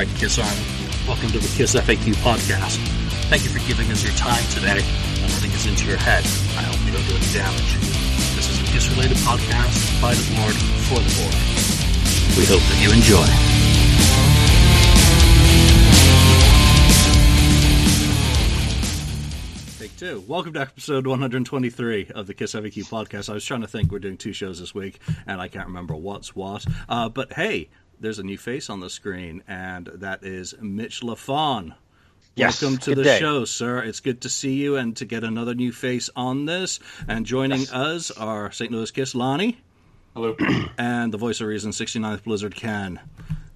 right, Kiss Army. Welcome to the Kiss FAQ podcast. Thank you for giving us your time today and letting us into your head. I hope we don't do any damage. This is a Kiss related podcast by the board for the board. We hope that you enjoy. Take two. Welcome to episode 123 of the Kiss FAQ podcast. I was trying to think we're doing two shows this week, and I can't remember what's what. Uh, but hey, there's a new face on the screen, and that is Mitch LaFon. Yes, Welcome to good the day. show, sir. It's good to see you and to get another new face on this. And joining us are St. Louis Kiss Lonnie. Hello. and the voice of reason 69th blizzard ken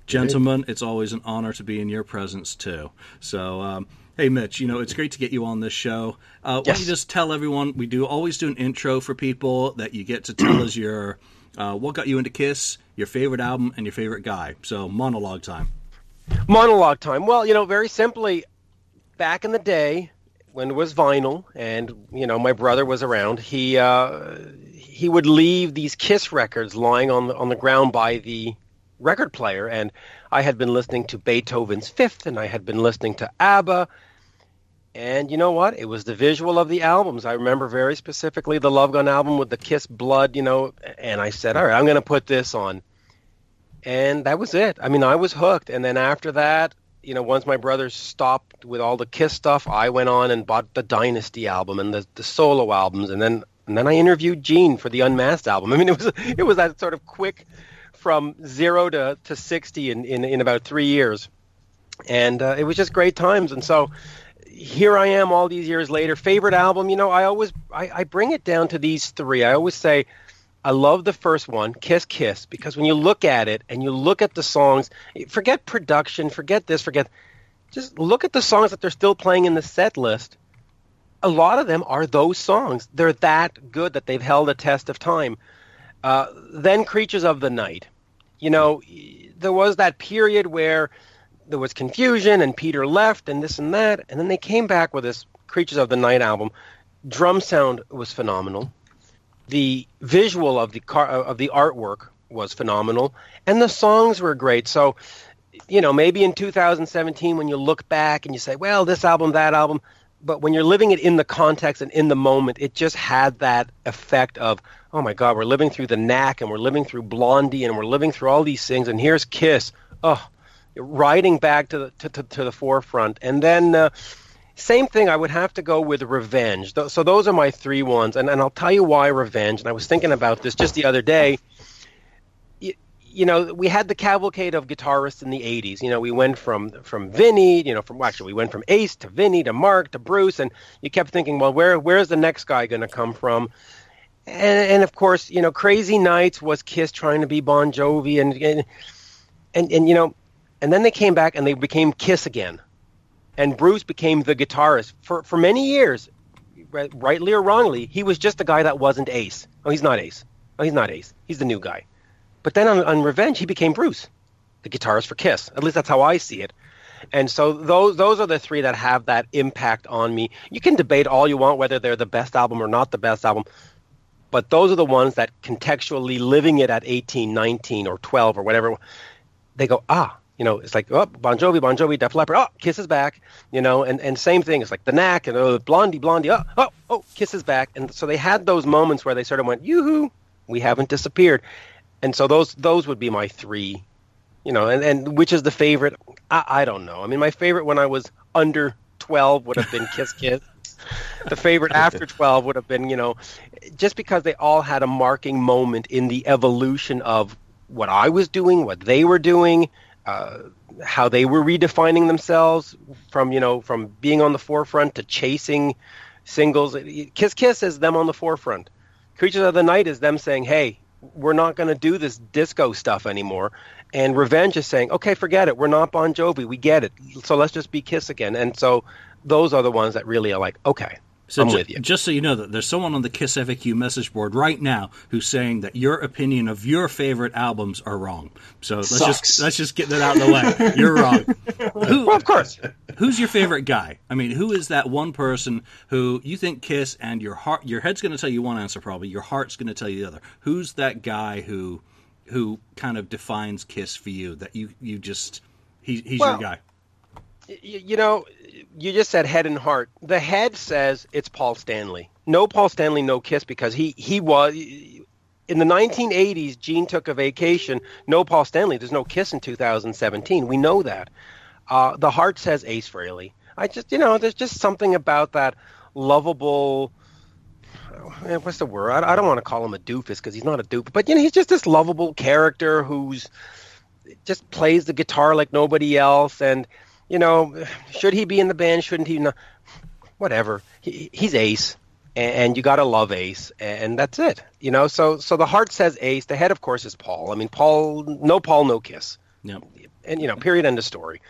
gentlemen it's always an honor to be in your presence too so um, hey mitch you know it's great to get you on this show uh, why don't you just tell everyone we do always do an intro for people that you get to tell us your uh, what got you into kiss your favorite album and your favorite guy so monologue time Monologue time. Well, you know, very simply, back in the day when it was vinyl, and you know, my brother was around. He uh, he would leave these Kiss records lying on the on the ground by the record player, and I had been listening to Beethoven's Fifth, and I had been listening to ABBA. And you know what? It was the visual of the albums. I remember very specifically the Love Gun album with the Kiss blood, you know, and I said, "All right, I'm going to put this on." and that was it. I mean, I was hooked. And then after that, you know, once my brother stopped with all the Kiss stuff, I went on and bought the Dynasty album and the, the solo albums, and then and then I interviewed Gene for the Unmasked album. I mean, it was it was that sort of quick from zero to, to sixty in, in, in about three years, and uh, it was just great times. And so here I am all these years later. Favorite album, you know, I always I, I bring it down to these three. I always say I love the first one, Kiss Kiss, because when you look at it and you look at the songs, forget production, forget this, forget just look at the songs that they're still playing in the set list. A lot of them are those songs. They're that good that they've held a test of time. Uh, then Creatures of the Night. You know, there was that period where there was confusion and Peter left and this and that, and then they came back with this Creatures of the Night album. Drum sound was phenomenal. The visual of the car uh, of the artwork was phenomenal and the songs were great. So you know maybe in 2017 when you look back and you say well this album that album but when you're living it in the context and in the moment it just had that effect of oh my god we're living through the knack and we're living through blondie and we're living through all these things and here's kiss. Oh riding back to the to, to, to the forefront and then uh, same thing. I would have to go with Revenge. So those are my three ones, and and I'll tell you why Revenge. And I was thinking about this just the other day. You, know, we had the cavalcade of guitarists in the '80s. You know, we went from from Vinny. You know, from well, actually we went from Ace to Vinny to Mark to Bruce, and you kept thinking, well, where where's the next guy going to come from? And, and of course, you know, Crazy Nights was Kiss trying to be Bon Jovi, and and and, and you know, and then they came back and they became Kiss again and Bruce became the guitarist for for many years, rightly or wrongly. He was just the guy that wasn't Ace. Oh, he's not Ace. Oh, he's not Ace. He's the new guy. But then on, on Revenge, he became Bruce, the guitarist for Kiss. At least that's how I see it. And so those those are the three that have that impact on me. You can debate all you want whether they're the best album or not the best album, but those are the ones that contextually living it at 18, 19, or 12 or whatever, they go ah. You know, it's like oh, Bon Jovi, Bon Jovi, Def Leppard. Oh, Kiss is back. You know, and, and same thing. It's like the Knack and oh, Blondie, Blondie. Oh, oh, oh, Kiss is back. And so they had those moments where they sort of went, yoo-hoo, we haven't disappeared. And so those those would be my three. You know, and, and which is the favorite? I, I don't know. I mean, my favorite when I was under twelve would have been Kiss Kiss. the favorite after 12 would have been, you know, just because they all had a marking moment in the evolution of what I was doing, what they were doing, uh, how they were redefining themselves from, you know, from being on the forefront to chasing singles. Kiss Kiss is them on the forefront. Creatures of the Night is them saying, hey, we're not going to do this disco stuff anymore. And Revenge is saying, okay, forget it. We're not Bon Jovi. We get it. So let's just be Kiss again. And so those are the ones that really are like, okay, So I'm ju- with you. just so you know that there's someone on the Kiss FAQ message board right now who's saying that your opinion of your favorite albums are wrong. So let's Sucks. just let's just get that out of the way. You're wrong. Who, Well, of course. who's your favorite guy? I mean, who is that one person who you think Kiss and your heart your head's going to tell you one answer probably, your heart's going to tell you the other. Who's that guy who who kind of defines Kiss for you that you you just He, he's well, your guy. You, you know, you just said head and heart. The head says it's Paul Stanley. No Paul Stanley, no Kiss because he he was in the 1980s. Gene took a vacation. No Paul Stanley. There's no Kiss in 2017. We know that. Uh, the heart says Ace Frehley. I just you know there's just something about that lovable. What's the word? I, I don't want to call him a doofus because he's not a doofus, but you know he's just this lovable character who's just plays the guitar like nobody else and you know, should he be in the band? Shouldn't he? Not? Whatever. He, he's Ace, and, you got to love Ace, and that's it. You know, so so the heart says Ace. The head, of course, is Paul. I mean, Paul, no Paul, no Kiss. Yep. And you know, period. End of story.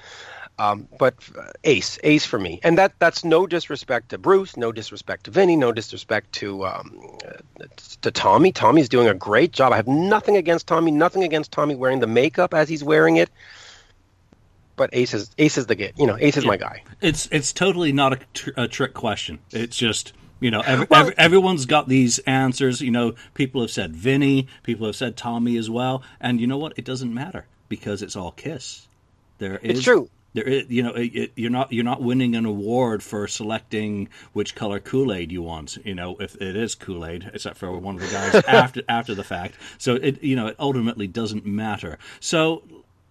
Um, but uh, Ace, Ace for me, and that that's no disrespect to Bruce, no disrespect to Vinny, no disrespect to um, to Tommy. Tommy's doing a great job. I have nothing against Tommy, nothing against Tommy wearing the makeup as he's wearing it but Ace is Ace is the get. You know, Ace is yeah. my guy. It's it's totally not a, tr- a trick question. It's just you know every, well, every, everyone's got these answers. You know, people have said Vinny, people have said Tommy as well, and you know what? It doesn't matter because it's all Kiss. There is it's true. There is, you know, it, it, you're not you're not winning an award for selecting which color Kool Aid you want. You know, if it is Kool Aid, except for one of the guys after after the fact. So it you know it ultimately doesn't matter. So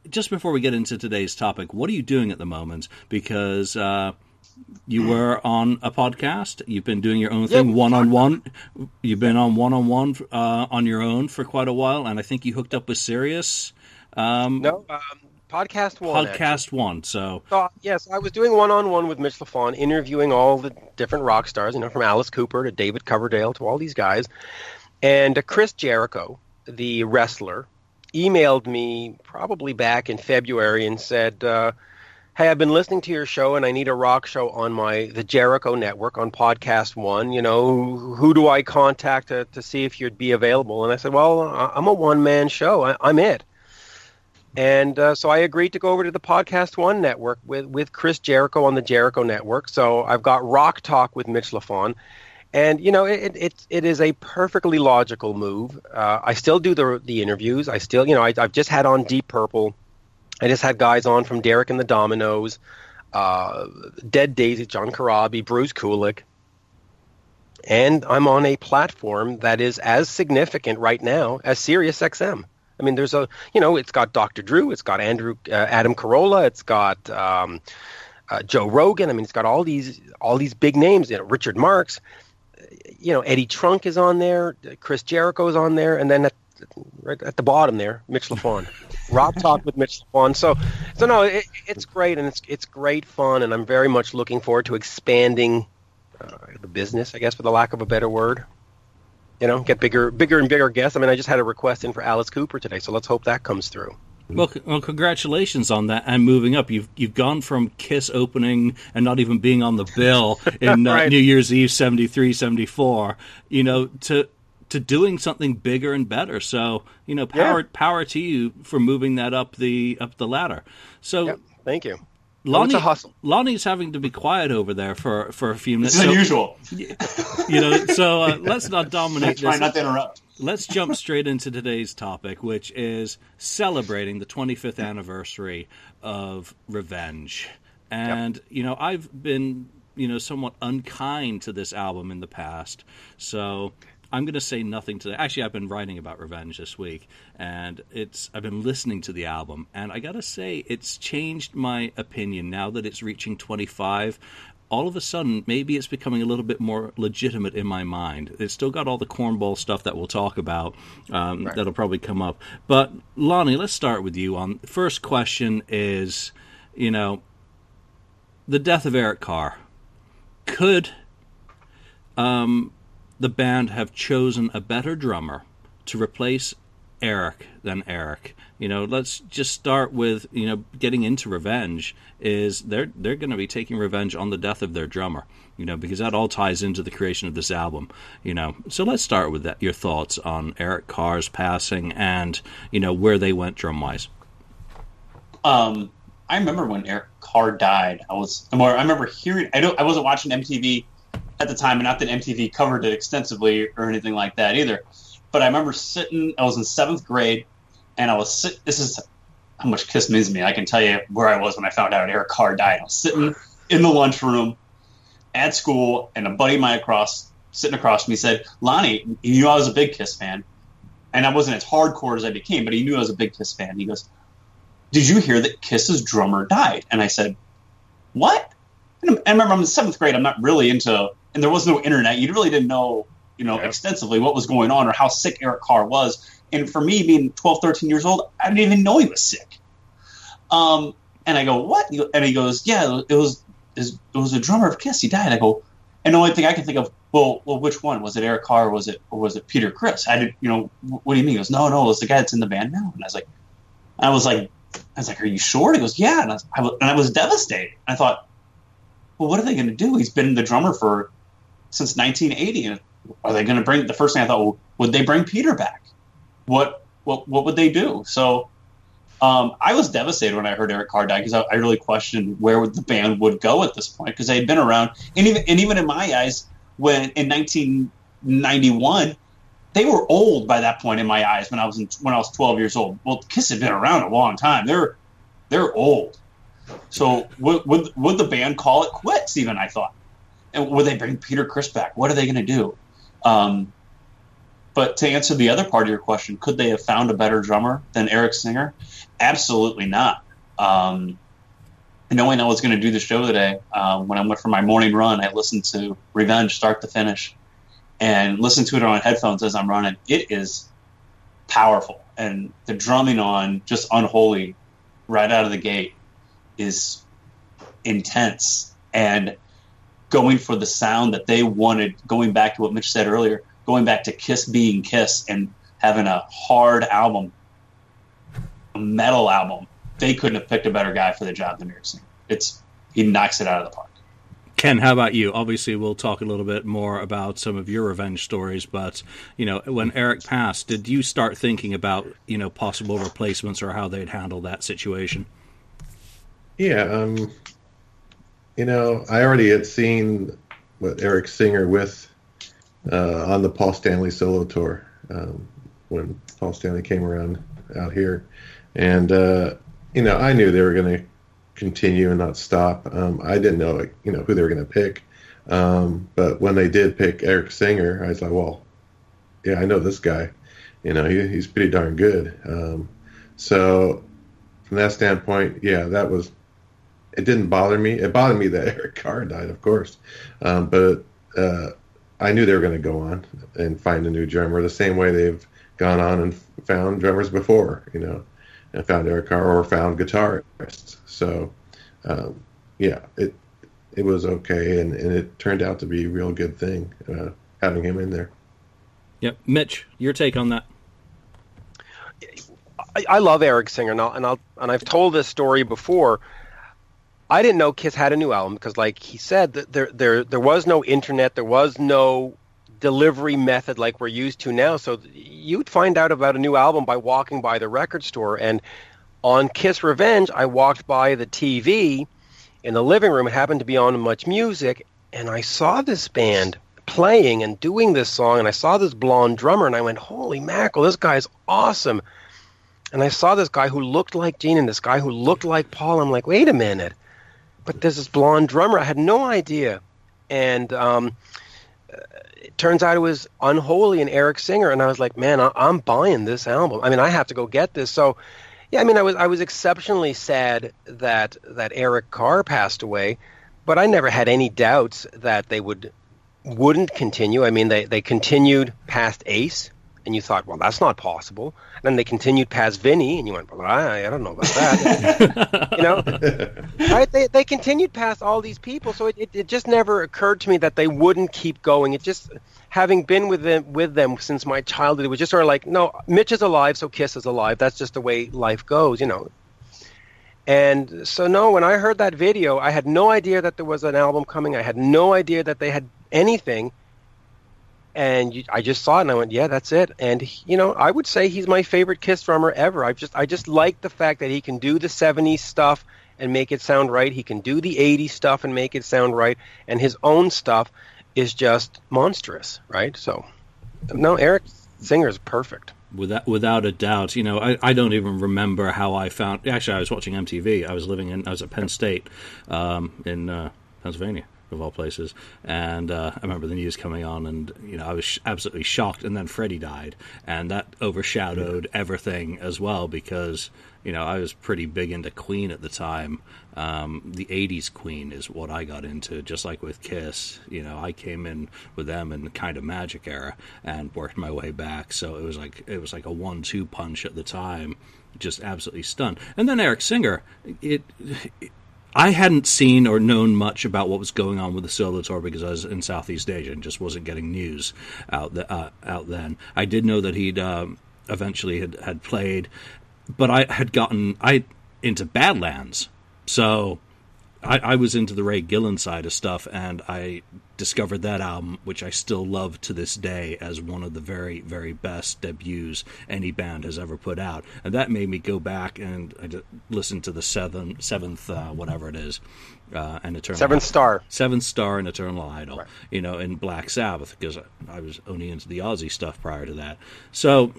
just before we get into today's topic, what are you doing at the moment? Because uh, you were on a podcast. You've been doing your own thing, one on one. You've been on one on one on your own for quite a while, and I think you hooked up with Sirius. Um, no, um, podcast one. Podcast actually. one. So uh, yes, I was doing one on one with Mitch Lafon, interviewing all the different rock stars. You know, from Alice Cooper to David Coverdale to all these guys, and uh, Chris Jericho, the wrestler emailed me probably back in February and said, uh, "Hey, I've been listening to your show and I need a rock show on my the Jericho Network on Podcast One. You know, who do I contact to, to see if you'd be available?" And I said, "Well, I'm a one man show. I, am it." And uh, so I agreed to go over to the Podcast One network with, with Chris Jericho on the Jericho Network. So I've got Rock Talk with Mitch Lafon. And you know, it, it it is a perfectly logical move. Uh, I still do the the interviews. I still, you know, I, have just had on Deep Purple. I just had guys on from Derek and the Dominos, uh, Dead Daisy, John Corabi, Bruce Kulick, and I'm on a platform that is as significant right now as Sirius XM. I mean, there's a, you know, it's got Dr. Drew, it's got Andrew, uh, Adam Carolla, it's got um, uh, Joe Rogan. I mean, it's got all these all these big names. You know, Richard Marx you know, Eddie Trunk is on there, Chris Jericho is on there, and then at, right at the bottom there, Mitch Lafon. Rock Talk with Mitch Lafon. So, so no, it, it's great and it's it's great fun, and I'm very much looking forward to expanding uh, the business, I guess, for the lack of a better word. You know, get bigger, bigger and bigger guests. I mean, I just had a request in for Alice Cooper today, so let's hope that comes through. Well, well, congratulations on that and moving up. You've you've gone from Kiss opening and not even being on the bill in uh, right. New Year's Eve 73, 74, you know, to to doing something bigger and better. So, you know, power yeah. power to you for moving that up the up the ladder. So, yep. thank you. Lonnie, Lonnie's having to be quiet over there for, for a few minutes. This is unusual. You know, so uh, let's not dominate. Try not to interrupt let's jump straight into today's topic, which is celebrating the 25th anniversary of Revenge. And, yep. you know, I've been, you know, somewhat unkind to this album in the past. So I'm going to say nothing today. Actually, I've been writing about Revenge this week, and it's I've been listening to the album, and I got to say it's changed my opinion now that it's reaching 25 all of a sudden, maybe it's becoming a little bit more legitimate in my mind. It's still got all the cornball stuff that we'll talk about um, right. that'll probably come up. But Lonnie, let's start with you. On first question is, you know, the death of Eric Carr. Could um, the band have chosen a better drummer to replace Eric than Eric? You know, let's just start with you know getting into revenge. Is they're they're going to be taking revenge on the death of their drummer. You know, because that all ties into the creation of this album. You know, so let's start with that. Your thoughts on Eric Carr's passing and you know where they went drum wise. Um, I remember when Eric Carr died. I was I remember hearing. I don't. I wasn't watching MTV at the time, and not that MTV covered it extensively or anything like that either. But I remember sitting. I was in seventh grade and I was sit- this is how much Kiss means to me, I can tell you where I was when I found out Eric Carr died. I was sitting in the lunchroom at school, and a buddy of mine across sitting across me said, "Lonnie, you knew I was a big Kiss fan." And I wasn't as hardcore as I became, but he knew I was a big Kiss fan. He goes, Did you hear that Kiss's drummer died? And I said, What? And I remember I'm in seventh grade. I'm not really into, and there was no internet. You really didn't know, you know, extensively what was going on or how sick Eric Carr was. And for me, being 12, 13 years old, I didn't even know he was sick. Um, and I go, What? And he goes, Yeah, it was, it was a drummer of Kiss. He died. I go, and the only thing I can think of, well, well, which one was it? Eric Carr? Or was it, or was it Peter Criss I did, you know, what do you mean? He goes, no, no, it's the guy that's in the band now. And I was like, I was like, I was like, are you sure? He goes, yeah. And I was, I was, and I was devastated. I thought, well, what are they going to do? He's been the drummer for since 1980. And are they going to bring? The first thing I thought, well, would they bring Peter back? What, what, what would they do? So. Um, I was devastated when I heard Eric Carr die because I, I, really questioned where the band would go at this point because they had been around, and even and even in my eyes, when in 1991 they were old by that point in my eyes when I was in, when I was 12 years old. Well, Kiss had been around a long time. They're they're old. So would, would, would the band call it quits? Even I thought, and would they bring Peter Criss back? What are they going to do? Um, but to answer the other part of your question, could they have found a better drummer than Eric Singer? Absolutely not. Um, knowing I was going to do the show today, uh, when I went for my morning run, I listened to Revenge start to finish and listened to it on headphones as I'm running. It is powerful. And the drumming on just Unholy right out of the gate is intense. And going for the sound that they wanted, going back to what Mitch said earlier, going back to Kiss being Kiss and having a hard album, a metal album they couldn't have picked a better guy for the job than Eric Singer. It's he knocks it out of the park. Ken, how about you? Obviously, we'll talk a little bit more about some of your revenge stories, but you know, when Eric passed, did you start thinking about you know possible replacements or how they'd handle that situation? Yeah, um, you know, I already had seen what Eric Singer with uh, on the Paul Stanley solo tour um, when Paul Stanley came around out here, and uh, you know, I knew they were going to continue and not stop. Um, I didn't know, you know, who they were going to pick. Um, but when they did pick Eric Singer, I was like, well, yeah, I know this guy. You know, he, he's pretty darn good. Um, so from that standpoint, yeah, that was. It didn't bother me. It bothered me that Eric Carr died, of course, um, but uh, I knew they were going to go on and find a new drummer the same way they've gone on and found drummers before. You know, and found Eric Carr or found guitarists. So, um, yeah, it it was okay, and, and it turned out to be a real good thing uh, having him in there. Yep, Mitch, your take on that? I, I love Eric Singer, and, I'll, and I'll and I've told this story before. I didn't know Kiss had a new album because, like he said, there there there was no internet, there was no delivery method like we're used to now. So you'd find out about a new album by walking by the record store. And on Kiss Revenge, I walked by the TV in the living room. It happened to be on Much Music, and I saw this band playing and doing this song, and I saw this blonde drummer, and I went, "Holy mackerel, this guy's awesome!" And I saw this guy who looked like Gene and this guy who looked like Paul. I'm like, "Wait a minute!" But there's this blonde drummer. I had no idea, and um, it turns out it was Unholy and Eric Singer, and I was like, man, I, am buying this album. I mean, I have to go get this. So, yeah, I mean, I was I was exceptionally sad that that Eric Carr passed away, but I never had any doubts that they would wouldn't continue. I mean, they they continued past Ace, and you thought, well, that's not possible. And then they continued past Vinny, and you went, well, I, I don't know about that. you know, right? They they continued past all these people, so it, it, it just never occurred to me that they wouldn't keep going. It just having been with them with them since my childhood, it was just sort of like, no, Mitch is alive, so Kiss is alive. That's just the way life goes, you know. And so, no, when I heard that video, I had no idea that there was an album coming. I had no idea that they had anything and you, I just saw it and I went, yeah, that's it. And you know, I would say he's my favorite Kiss drummer ever. I just I just like the fact that he can do the '70s stuff and make it sound right. He can do the '80s stuff and make it sound right, and his own stuff is just monstrous, right? So, no, Eric Singer is perfect. Without without a doubt, you know, I, I don't even remember how I found. Actually, I was watching MTV. I was living in. I was at Penn State, um, in uh, Pennsylvania, of all places, and uh, I remember the news coming on, and you know, I was sh- absolutely shocked. And then Freddie died, and that overshadowed everything as well because you know I was pretty big into Queen at the time. Um, the '80s Queen is what I got into, just like with Kiss. You know, I came in with them in the kind of Magic era and worked my way back. So it was like it was like a one-two punch at the time, just absolutely stunned. And then Eric Singer, it, it I hadn't seen or known much about what was going on with the solo tour because I was in Southeast Asia and just wasn't getting news out the, uh, out then. I did know that he'd um, eventually had, had played, but I had gotten I into Badlands, so I, I, was into the Ray Gillen side of stuff, and I discovered that album, which I still love to this day as one of the very, very best debuts any band has ever put out. And that made me go back and I listen to the seven, seventh, uh, whatever it is, uh, and Eternal Seventh Star, Seventh Star, and Eternal Idol. Right. You know, in Black Sabbath because I was only into the Ozzy stuff prior to that. So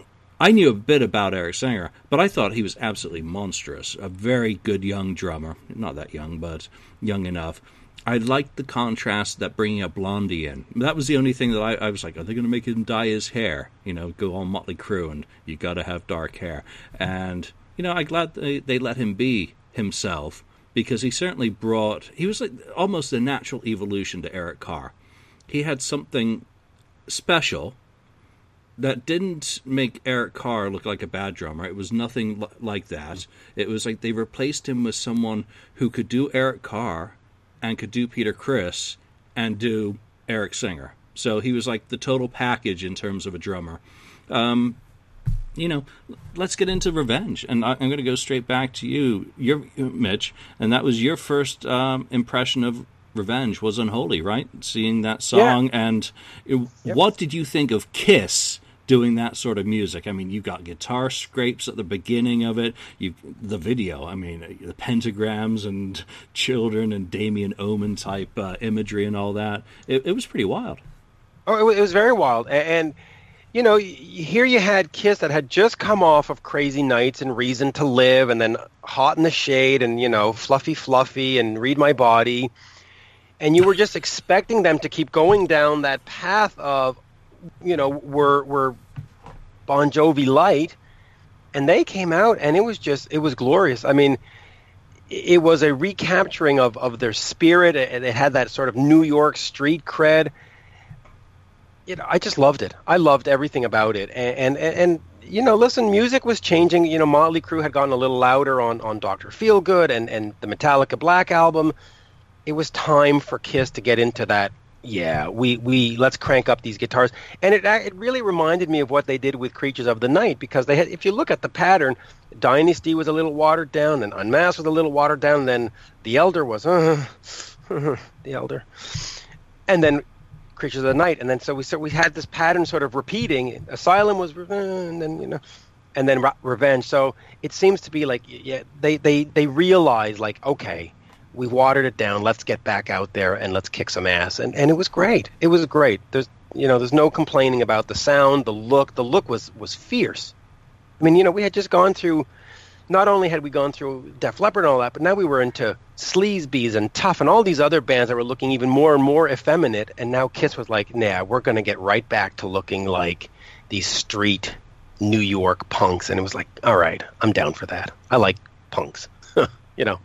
I knew a bit about Eric Singer, but I thought he was absolutely monstrous. A very good young drummer. Not that young, but young enough. I liked the contrast that bringing a Blondie in. That was the only thing that I, I was like, are they going to make him dye his hair? You know, go on Motley Crue and you got to have dark hair. And, you know, I'm glad they, they let him be himself because he certainly brought, he was like almost a natural evolution to Eric Carr. He had something special that didn't make Eric Carr look like a bad drummer. It was nothing l- like that. It was like they replaced him with someone who could do Eric Carr and could do Peter Criss and do Eric Singer. So he was like the total package in terms of a drummer. Um, you know, let's get into Revenge, and I, am going to go straight back to you, your Mitch, and that was your first um, impression of Revenge was Unholy, right? Seeing that song, yeah. and it, yep. what did you think of Kiss doing that sort of music. I mean, you've got guitar scrapes at the beginning of it. You the video. I mean, the pentagrams and children and Damien Omen type uh, imagery and all that. It, it, was pretty wild. Oh, it was very wild. And, you know, here you had Kiss that had just come off of Crazy Nights and Reason to Live, and then Hot in the Shade, and you know, Fluffy Fluffy, and Read My Body. And you were just expecting them to keep going down that path of you know, were were Bon Jovi light, and they came out and it was just it was glorious. I mean, it was a recapturing of of their spirit. It, it had that sort of New York street cred. You know, I just loved it. I loved everything about it, and and, and you know, listen, music was changing. You know, Motley Crue had gotten a little louder on on Doctor Feelgood and and the Metallica Black album. It was time for Kiss to get into that yeah, we, we let's crank up these guitars, and it it really reminded me of what they did with Creatures of the Night because they had, if you look at the pattern, Dynasty was a little watered down, and Unmasked was a little watered down, then The Elder was uh, The Elder, and then Creatures of the Night, and then so we so we had this pattern sort of repeating. Asylum was, uh, and then you know, and then Revenge. So it seems to be like yeah, they they they realize like okay we watered it down. Let's get back out there and let's kick some ass. And and it was great. It was great. There's you know there's no complaining about the sound, the look. The look was was fierce. I mean you know we had just gone through. Not only had we gone through Def Leppard and all that, but now we were into Sleeze Beez and Tuff and all these other bands that were looking even more and more effeminate. And now Kiss was like, "Nah, we're going to get right back to looking like these street New York punks." And it was like, "All right, I'm down for that. I like punks." you know.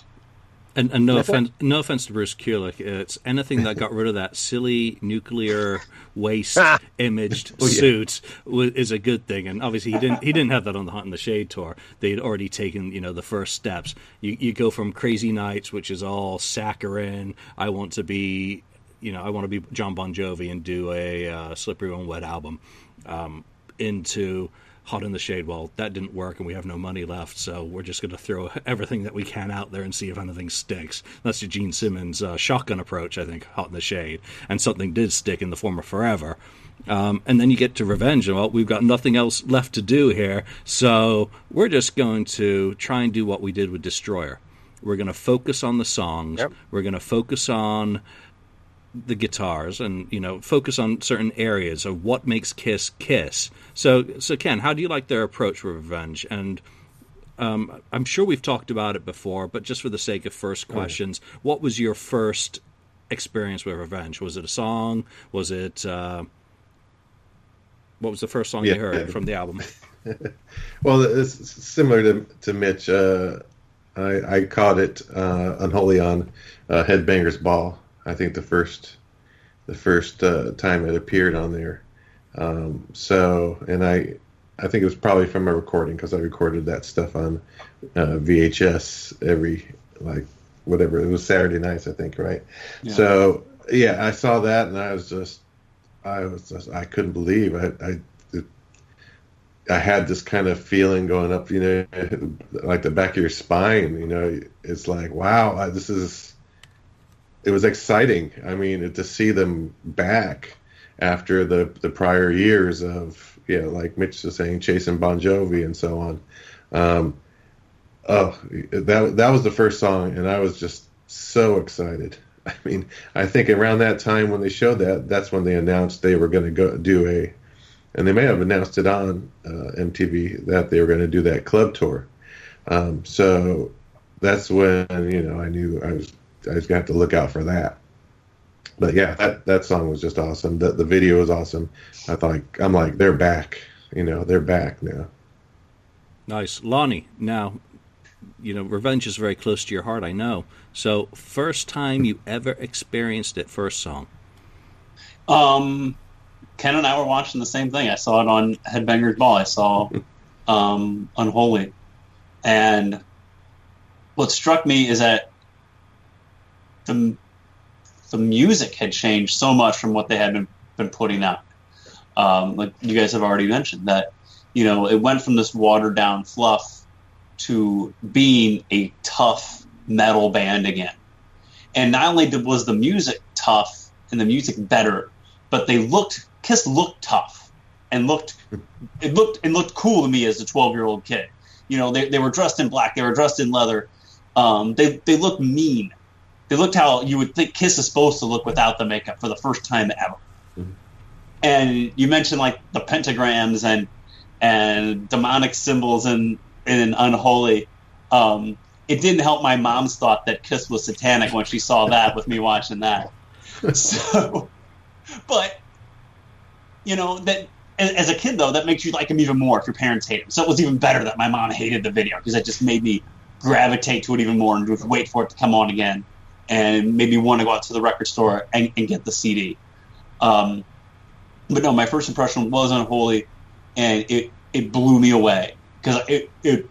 And, and no offense, no offense to Bruce Kulick, it's anything that got rid of that silly nuclear waste imaged oh, yeah. suit is a good thing. And obviously, he didn't he didn't have that on the Hot in the Shade tour. They had already taken you know the first steps. You you go from Crazy Nights, which is all saccharine. I want to be, you know, I want to be John Bon Jovi and do a uh, Slippery When Wet album, um, into hot in the shade. Well, that didn't work, and we have no money left, so we're just going to throw everything that we can out there and see if anything sticks. That's the Gene Simmons uh, shotgun approach, I think. Hot in the shade, and something did stick in the form of Forever. Um, and then you get to Revenge, and well, we've got nothing else left to do here, so we're just going to try and do what we did with Destroyer. We're going to focus on the songs. Yep. We're going to focus on the guitars and you know focus on certain areas of what makes Kiss Kiss. So, so Ken, how do you like their approach for Revenge? And um, I'm sure we've talked about it before, but just for the sake of first questions, right. what was your first experience with Revenge? Was it a song? Was it uh, what was the first song yeah. you heard from the album? well, it's similar to to Mitch. Uh, I, I caught it uh, unholy on uh, Headbangers Ball. I think the first the first uh, time it appeared on there. Um, so, and I I think it was probably from a recording because I recorded that stuff on uh, VHS every like whatever it was Saturday nights I think right. Yeah. So yeah, I saw that and I was just I was just I couldn't believe I I I had this kind of feeling going up, you know, like the back of your spine. You know, it's like, wow, this is. It was exciting. I mean, to see them back after the the prior years of, yeah, like Mitch was saying, chasing Bon Jovi and so on. Um, oh, that that was the first song, and I was just so excited. I mean, I think around that time when they showed that, that's when they announced they were going to go do a and they may have announced it on uh, MTV that they were going to do that club tour. Um, so that's when you know I knew I was I was going to have to look out for that. But yeah, that that song was just awesome. The the video was awesome. I thought I'm like they're back. You know they're back now. Nice, Lonnie. Now, you know, revenge is very close to your heart. I know. So, first time you ever experienced it, first song. Um, Ken and I were watching the same thing. I saw it on Headbangers Ball. I saw um, Unholy, and what struck me is that the the music had changed so much from what they had been been putting out. Um, like you guys have already mentioned that you know it went from this watered down fluff to being a tough metal band again. And not only was the music tough and the music better, but they looked Kiss looked tough and looked it looked and looked cool to me as a 12 year old kid. You know, they, they were dressed in black, they were dressed in leather. Um, they they looked mean. They looked how you would think Kiss is supposed to look without the makeup for the first time ever. Mm-hmm. And you mentioned like the pentagrams and and demonic symbols and and unholy. Um, it didn't help my mom's thought that Kiss was satanic when she saw that with me watching that. So, but you know that as a kid though that makes you like him even more if your parents hate him so it was even better that my mom hated the video because that just made me gravitate to it even more and just wait for it to come on again and made me want to go out to the record store and, and get the cd um, but no my first impression was unholy and it it blew me away because it, it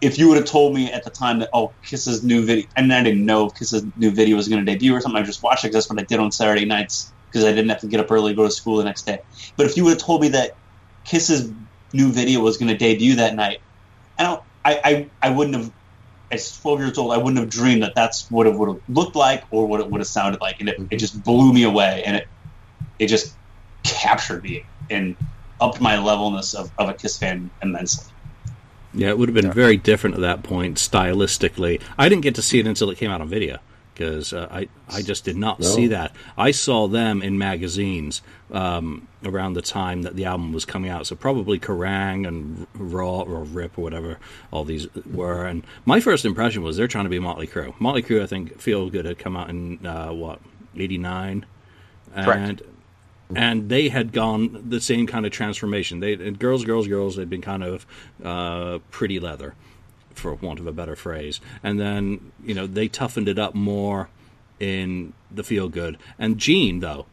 if you would have told me at the time that oh Kiss's new video and I didn't know if Kiss's new video was going to debut or something, I just watched it that's what I did on Saturday nights because I didn't have to get up early to go to school the next day. But if you would have told me that Kiss's new video was going to debut that night, I don't, I, I, I wouldn't have. As 12 years old, I wouldn't have dreamed that that's what it would have looked like or what it would have sounded like, and it, it mm-hmm. just blew me away, and it, it just captured me and upped my levelness of, of a Kiss fan immensely. Yeah, it would have been yeah. very different at that point stylistically. I didn't get to see it until it came out on video because uh, I I just did not no. see that. I saw them in magazines um, around the time that the album was coming out, so probably Kerrang and Raw or Rip or whatever all these were. And my first impression was they're trying to be Motley Crue. Motley Crue, I think, Feel Good had come out in uh, what eighty nine, and. And they had gone the same kind of transformation. They girls, girls, girls. They'd been kind of uh, pretty leather, for want of a better phrase. And then, you know, they toughened it up more in the feel good. And Gene, though,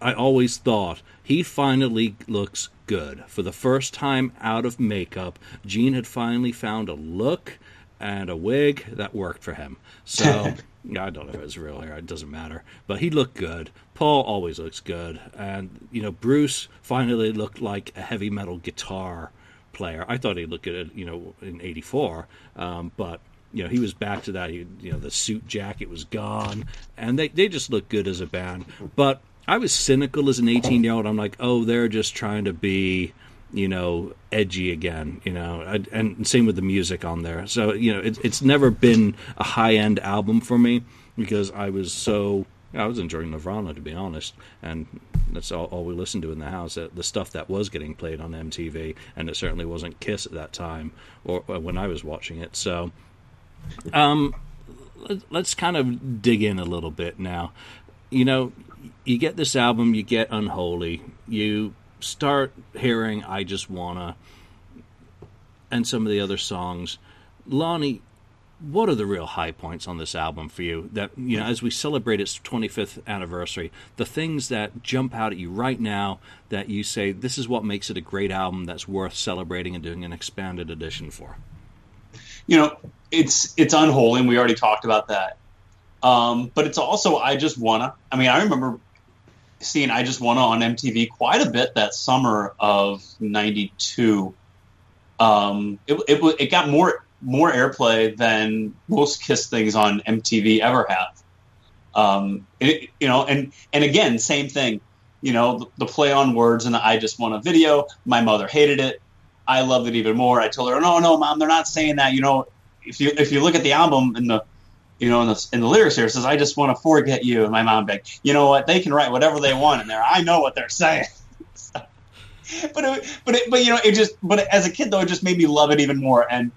I always thought he finally looks good. For the first time out of makeup, Gene had finally found a look and a wig that worked for him. So I don't know if it was real hair, it doesn't matter. But he looked good. Paul always looks good. And, you know, Bruce finally looked like a heavy metal guitar player. I thought he looked good, you know, in '84, um, but you know he was back to that. He, you know, the suit jacket was gone, and they they just looked good as a band. But I was cynical as an 18 year old. I'm like, oh, they're just trying to be you know, edgy again, you know, and same with the music on there. So, you know, it, it's never been a high end album for me because I was so I was enjoying Nirvana to be honest, and that's all, all we listened to in the house. Uh, the stuff that was getting played on MTV, and it certainly wasn't Kiss at that time or, or when I was watching it. So, um, let's kind of dig in a little bit now. You know, you get this album, you get Unholy, you start hearing I Just Wanna and some of the other songs. Lonnie, what are the real high points on this album for you that you know as we celebrate its 25th anniversary the things that jump out at you right now that you say this is what makes it a great album that's worth celebrating and doing an expanded edition for you know it's it's unholy and we already talked about that. Um, but it's also i just wanna i mean i remember seeing i just wanna on mtv quite a bit that summer of 92 um, it, it, it got more more airplay than most Kiss things on MTV ever have. Um, it, you know, and and again, same thing. You know, the, the play on words and the "I just want a video." My mother hated it. I loved it even more. I told her, "No, no, mom, they're not saying that." You know, if you if you look at the album and the you know, in the, in the lyrics here, it says, I just want to forget you. And my mom begged, you know what? They can write whatever they want in there. I know what they're saying. but, it, but, it, but, you know, it just, but as a kid, though, it just made me love it even more. And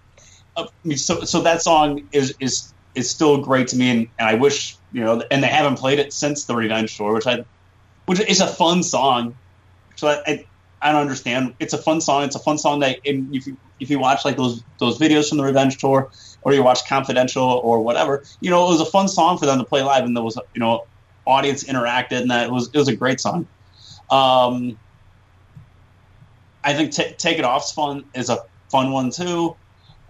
Mean, so so that song is is is still great to me, and, and I wish you know, and they haven't played it since the Revenge Tour, which I, which is a fun song. So I, I, I don't understand. It's a fun song. It's a fun song that if you if you watch like those those videos from the Revenge Tour, or you watch Confidential or whatever, you know, it was a fun song for them to play live, and there was you know, audience interacted, and that it was it was a great song. Um, I think t- Take It Off's fun is a fun one too.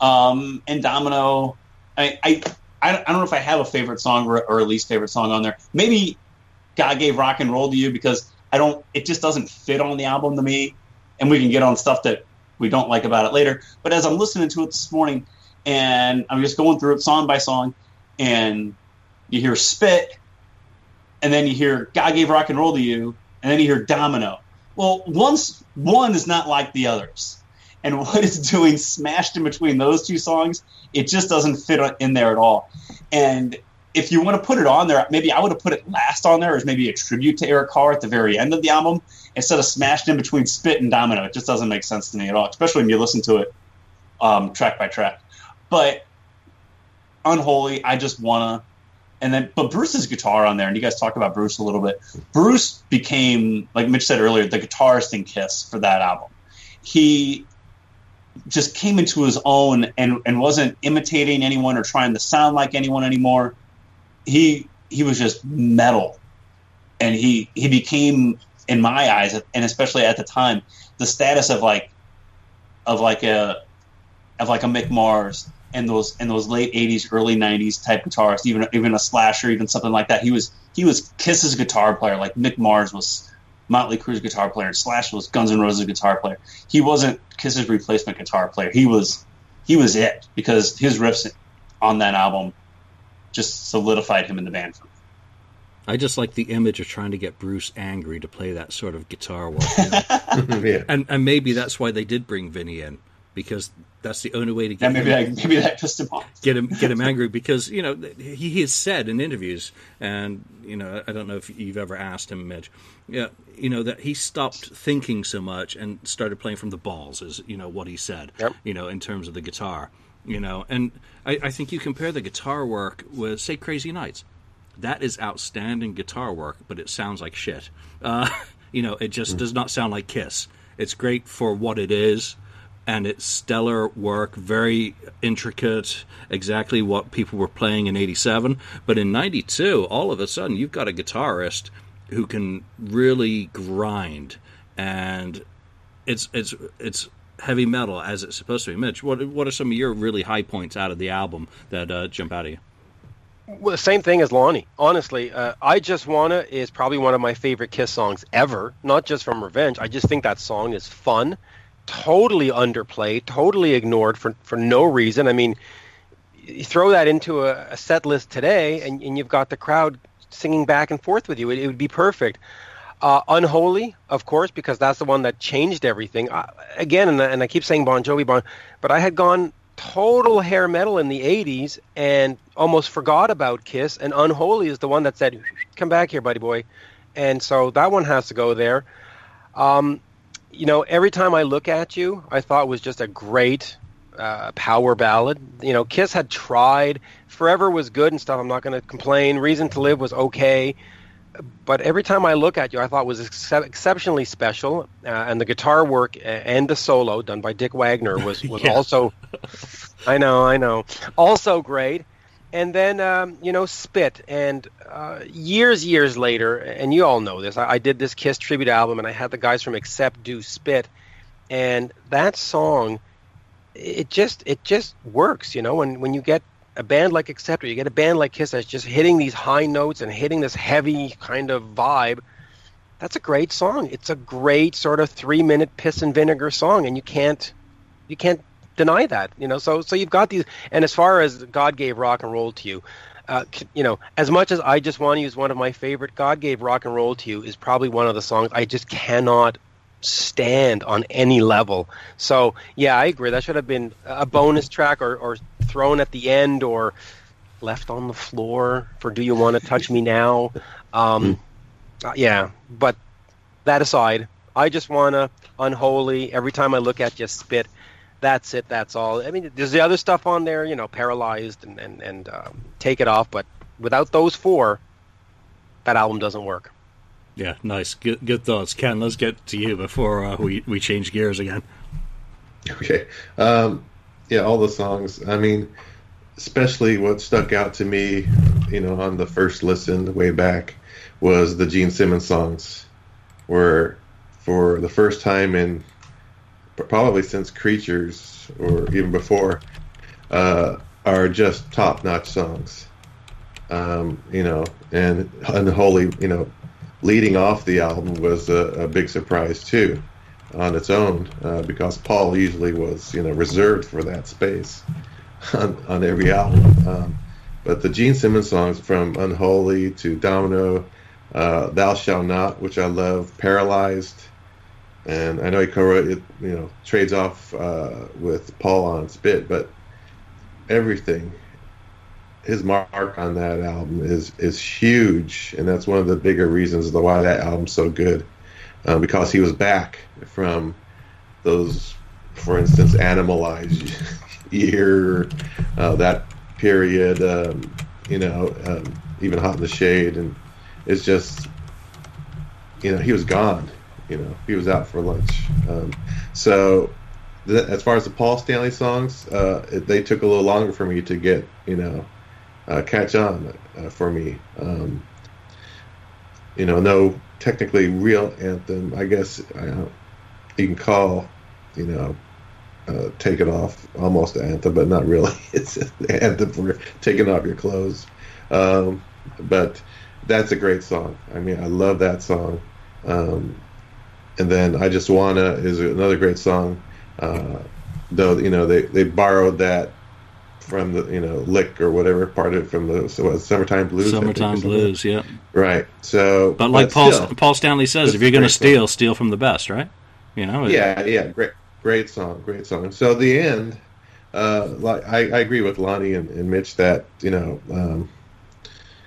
Um, and Domino, I, I, I don't know if I have a favorite song or, or least favorite song on there. Maybe God gave rock and roll to you because I don't. It just doesn't fit on the album to me, and we can get on stuff that we don't like about it later. But as I'm listening to it this morning, and I'm just going through it song by song, and you hear Spit, and then you hear God gave rock and roll to you, and then you hear Domino. Well, once one is not like the others and what it's doing smashed in between those two songs, it just doesn't fit in there at all. And if you want to put it on there, maybe I would have put it last on there as maybe a tribute to Eric Carr at the very end of the album instead of smashed in between Spit and Domino. It just doesn't make sense to me at all, especially when you listen to it um, track by track. But Unholy, I just wanna. And then, but Bruce's guitar on there, and you guys talked about Bruce a little bit. Bruce became, like Mitch said earlier, the guitarist in Kiss for that album. He just came into his own and, and wasn't imitating anyone or trying to sound like anyone anymore. He he was just metal, and he he became, in my eyes, and especially at the time, the status of like of like a of like a Mick Mars and those and those late '80s, early '90s type guitarists, even even a Slasher, even something like that. He was he was Kiss's guitar player, like Mick Mars was Motley Crue's guitar player, and Slash was Guns N' Roses guitar player. He wasn't Kiss's replacement guitar player. He was he was it because his riffs on that album just solidified him in the band. I just like the image of trying to get Bruce angry to play that sort of guitar work. You know? yeah. And and maybe that's why they did bring Vinny in because that's the only way to get yeah, maybe him, that, maybe that pissed him off. Get him get him angry because you know he, he has said in interviews, and you know I don't know if you've ever asked him, Mitch, yeah, you know that he stopped thinking so much and started playing from the balls, is you know what he said, yep. you know in terms of the guitar, you know, and I, I think you compare the guitar work with say Crazy Nights, that is outstanding guitar work, but it sounds like shit. Uh, you know, it just mm. does not sound like Kiss. It's great for what it is and it's stellar work, very intricate, exactly what people were playing in 87. But in 92, all of a sudden, you've got a guitarist who can really grind, and it's it's it's heavy metal as it's supposed to be. Mitch, what what are some of your really high points out of the album that uh, jump out at you? Well, the same thing as Lonnie. Honestly, uh, I Just Wanna is probably one of my favorite Kiss songs ever. Not just from Revenge. I just think that song is fun totally underplayed, totally ignored for, for no reason. I mean, you throw that into a, a set list today, and, and, you've got the crowd singing back and forth with you. It, it would be perfect. Uh, Unholy, of course, because that's the one that changed everything. Uh, again, and, and I keep saying Bon Jovi, bon, but I had gone total hair metal in the '80s, and almost forgot about Kiss, and Unholy is the one that said, "Come back here, buddy boy," and so that one has to go there. Um, you know, every time I look at you, I thought was just a great uh, power ballad. You know, Kiss had tried. Forever was good and stuff. I'm not going to complain. Reason to Live was okay. But every time I look at you, I thought was ex- exceptionally special, uh, and the guitar work and the solo done by Dick Wagner was was Yeah. also. I know, I know, also great. And then um, you know Spit, and uh, years years later, and you all know this. I, I did this Kiss tribute album, and I had the guys from Accept do Spit, and that song it just it just works you know? When when you get a band like accept or you get a band like Kiss that's just hitting these high notes and hitting this heavy kind of vibe that's a great song. It's a great sort of 3 minute piss and vinegar song and you can't you can't deny that you know so so you've got these and as far as God gave rock and roll to you uh, you know, as much as I just want to use one of my favorite, God gave rock and roll to you is probably one of the songs I just cannot stand on any level. So yeah, I agree. That should have been a bonus track or, or thrown at the end or left on the floor for "Do You Want to Touch Me Now." Um, uh, yeah, but that aside, I just want to unholy. Every time I look at you, spit. That's it. That's all. I mean, there's the other stuff on there, you know, paralyzed and and and um, take it off. But without those four, that album doesn't work. Yeah, nice. Good, good thoughts. Ken, let's get to you before uh, we, we change gears again. Okay. Um, yeah, all the songs. I mean, especially what stuck out to me, you know, on the first listen way back was the Gene Simmons songs, where for the first time in probably since Creatures or even before, uh, are just top notch songs. Um, you know, and Unholy, you know, leading off the album was a, a big surprise too on its own uh, because Paul usually was you know reserved for that space on, on every album. Um, but the Gene Simmons songs from Unholy to Domino, uh, Thou Shall Not, which I love, Paralyzed, and I know he co-wrote it, you know, trades off uh, with Paul on Spit, but everything, his mark on that album is is huge, and that's one of the bigger reasons why that album's so good uh, because he was back from those, for instance, Animalized year, uh, that period, um, you know, um, even Hot in the Shade, and it's just, you know, he was gone. You know, he was out for lunch. Um, so, th- as far as the Paul Stanley songs, uh, they took a little longer for me to get, you know, uh, catch on uh, for me. Um, you know, no technically real anthem. I guess you can call, you know, uh, "Take It Off" almost an anthem, but not really. It's an anthem for taking off your clothes. Um, but that's a great song. I mean, I love that song. Um, and then "I Just Wanna" is another great song. Uh, though you know they they borrowed that from the you know lick or whatever part of it from the so what, summertime blues I think, or Summertime. Blues, yeah. right so But like Paul still, Paul Stanley says, if you're going to great song. steal, steal from the best, right? You know. yeah yeah great great song great song so the end uh like i, I agree with lonnie and, and mitch that you know um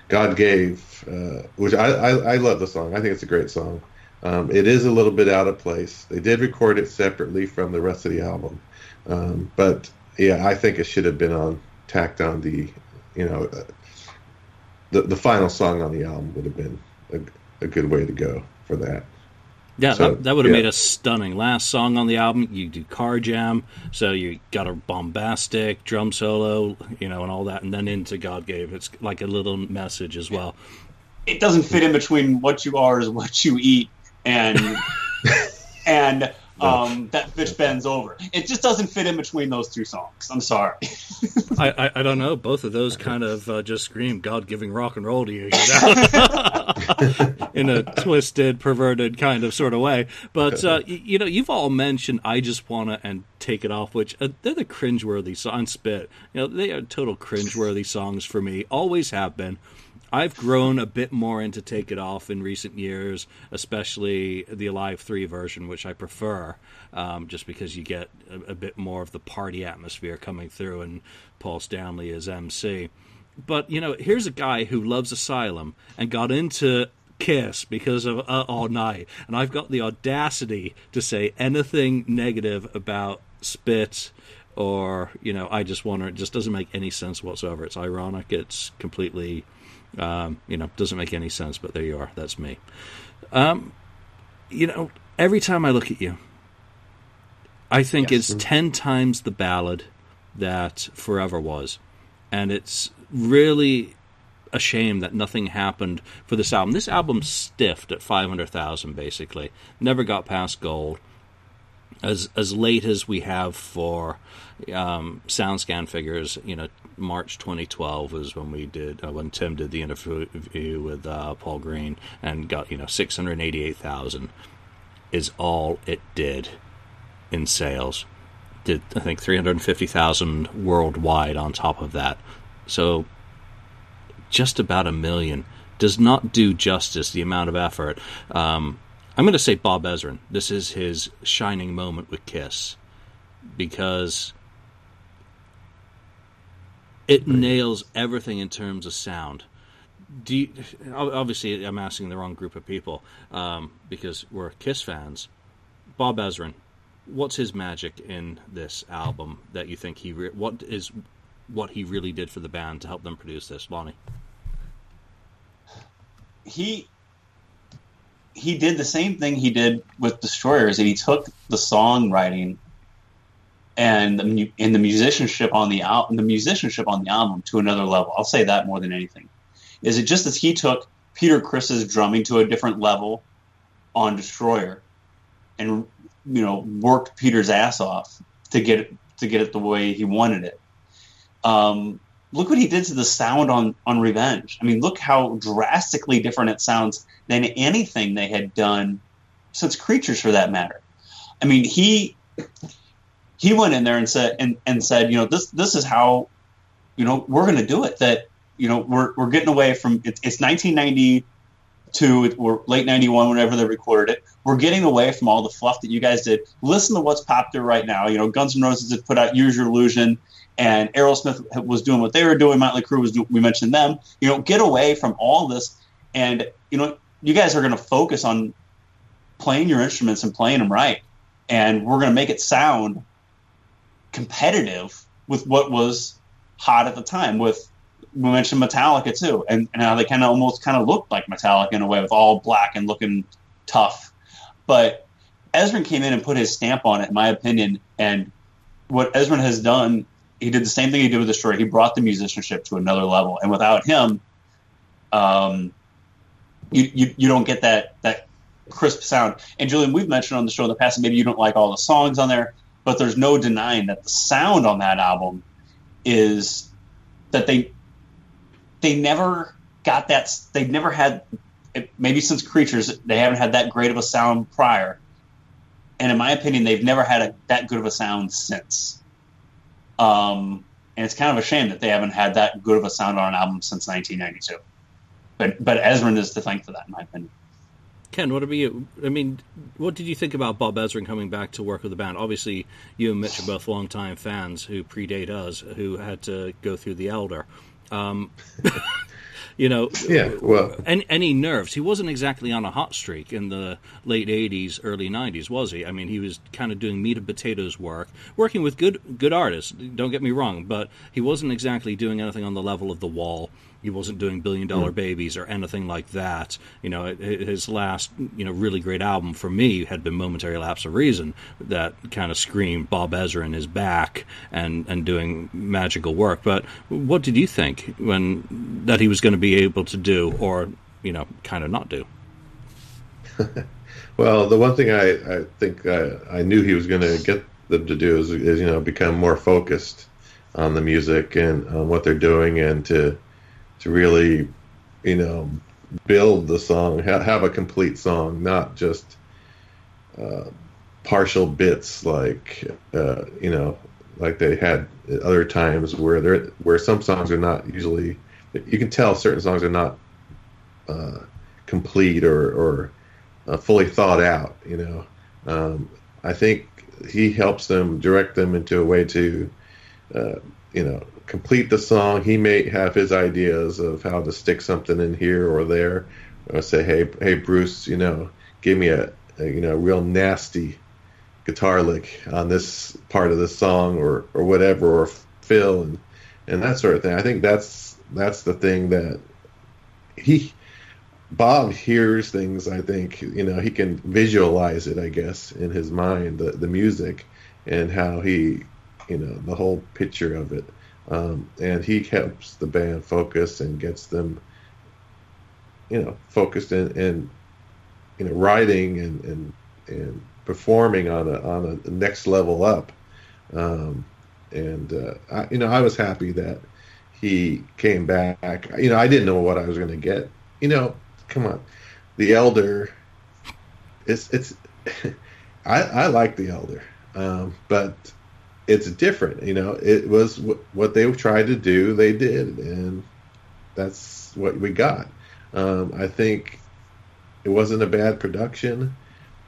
god gave uh which I, I i love the song i think it's a great song um it is a little bit out of place they did record it separately from the rest of the album um but yeah i think it should have been on tacked on the you know uh, the the final song on the album would have been a, a good way to go for that Yeah, So, that, that would have yeah. made a stunning last song on the album. You do Carr Jam, so you got a bombastic drum solo, you know, and all that, and then into God gave. It's like a little message as well. it doesn't fit in between what you are is what you eat and and um, that bitch bends over. It just doesn't fit in between those two songs. I'm sorry. I, I, I don't know. Both of those kind of uh, just scream God giving rock and roll to you, you know? in a twisted, perverted kind of sort of way. But uh, y- you know, you've all mentioned "I Just Wanna" and "Take It Off," which uh, they're the cringeworthy songs. Spit, you know, they are total cringeworthy songs for me. Always have been. I've grown a bit more into Take It Off in recent years, especially the Alive 3 version, which I prefer, um, just because you get a, a bit more of the party atmosphere coming through and Paul Stanley is MC. but you know, here's a guy who loves Asylum and got into Kiss because of uh, All Night, and I've got the audacity to say anything negative about Spit or you know, I just wonder. It just doesn't make any sense whatsoever. It's ironic. It's completely, um, you know, doesn't make any sense. But there you are. That's me. Um, you know, every time I look at you, I think Yes. it's ten times the ballad that Forever was, and it's really a shame that nothing happened for this album. This album stiffed at five hundred thousand, basically, never got past gold. As as late as we have for um, SoundScan figures, you know, March 2012 was when we did uh, when Tim did the interview with uh, Paul Green and got you know 688,000 is all it did in sales. Did I think 350,000 worldwide on top of that. So just about a million does not do justice the amount of effort. Um, I'm going to say Bob Ezrin. This is his shining moment with Kiss because it nails everything in terms of sound. You, obviously, I'm asking the wrong group of people um, because we're Kiss fans. Bob Ezrin, what's his magic in this album that you think he re- what is what he really did for the band to help them produce this, Lonnie? he he did the same thing he did with Destroyers, and he took the songwriting and the, and the musicianship on the album, the musicianship on the album to another level. I'll say that more than anything. Is it just as he took Peter Criss's drumming to a different level on Destroyer, and you know worked Peter's ass off to get it to get it the way he wanted it. Um, look what he did to the sound on on Revenge. I mean, look how drastically different it sounds than anything they had done since Creatures, for that matter. I mean, he he went in there and said and, and said, you know, this this is how you know we're going to do it. That you know we're we're getting away from it, it's 1992 or late 91 whenever they recorded it. We're getting away from all the fluff that you guys did. Listen to what's popular right now. You know, Guns N' Roses had put out Use Your Illusion and Aerosmith was doing what they were doing. Motley Crue was doing, we mentioned them. You know, get away from all this, and you know, you guys are going to focus on playing your instruments and playing them right, and we're going to make it sound competitive with what was hot at the time. With we mentioned Metallica too, and, and how they kind of almost kind of looked like Metallica in a way, with all black and looking tough. But Ezrin came in and put his stamp on it, in my opinion, and what Ezrin has done he did the same thing he did with Destroyer. He brought the musicianship to another level, and without him, um, you, you you don't get that that crisp sound. And Julian, we've mentioned on the show in the past, maybe you don't like all the songs on there, but there's no denying that the sound on that album is that they they never got that. They've never had maybe since Creatures they haven't had that great of a sound prior, and in my opinion, they've never had a, that good of a sound since. Um, and it's kind of a shame that they haven't had that good of a sound on an album since 1992. But but Ezrin is to thank for that, in my opinion. Ken, what about you? I mean, what did you think about Bob Ezrin coming back to work with the band? Obviously, you and Mitch are both longtime fans who predate us, who had to go through the Elder. Um, you know, Yeah, well, any, any nerves? He wasn't exactly on a hot streak in the late '80s, early '90s, was he? I mean, he was kind of doing meat and potatoes work, working with good good artists. Don't get me wrong, but he wasn't exactly doing anything on the level of The Wall. He wasn't doing Billion Dollar Babies or anything like that. You know, his last you know really great album for me had been Momentary Lapse of Reason that kind of screamed Bob Ezrin his back and and doing magical work. But what did you think when that he was going to be able to do, or you know, kind of not do? Well, the one thing I, I think I, I knew he was going to get them to do is, is, you know, become more focused on the music and on what they're doing and to to really, you know, build the song, ha- have a complete song, not just uh, partial bits like, uh, you know, like they had other times where they're where some songs are not usually. You can tell certain songs are not uh, complete or or uh, fully thought out. You know, um, I think he helps them direct them into a way to uh, you know, complete the song. He may have his ideas of how to stick something in here or there, or say, "Hey, hey, Bruce, you know, give me a, a you know, real nasty guitar lick on this part of the song, or or whatever, or fill and and that sort of thing." I think that's that's the thing that he Bob hears things. I think you know he can visualize it. I guess in his mind, the the music and how he, you know, the whole picture of it. Um, and he helps the band focus and gets them, you know, focused in, in you know, writing and, and and performing on a on a next level up. Um, and uh, I, you know, I was happy that he came back. You know, I didn't know what I was going to get. You know, come on, the elder. It's it's. I I like the elder, um, but it's different. You know, it was w- what they tried to do. They did, and that's what we got. Um, I think it wasn't a bad production.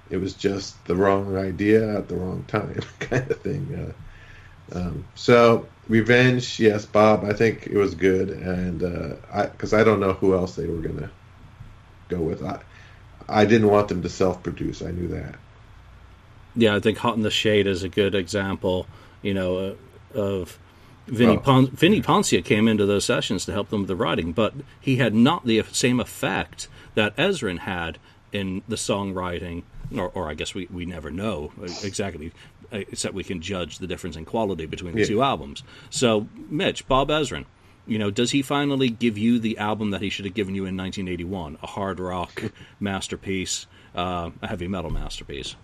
It was just the wrong idea at the wrong time, kind of thing. Uh, um, so Revenge, yes, Bob. I think it was good, and uh, I because I don't know who else they were gonna go with. I I didn't want them to self-produce. I knew that. Yeah, I think Hot in the Shade is a good example. You know, uh, of Vinny Well- Pon- Vini Poncia came into those sessions to help them with the writing, but he had not the same effect that Ezrin had in the songwriting, or, or I guess we, we never know exactly, except we can judge the difference in quality between the Yeah. two albums. So, Mitch, Bob Ezrin, you know, does he finally give you the album that he should have given you in 1981? A hard rock masterpiece, uh, a heavy metal masterpiece.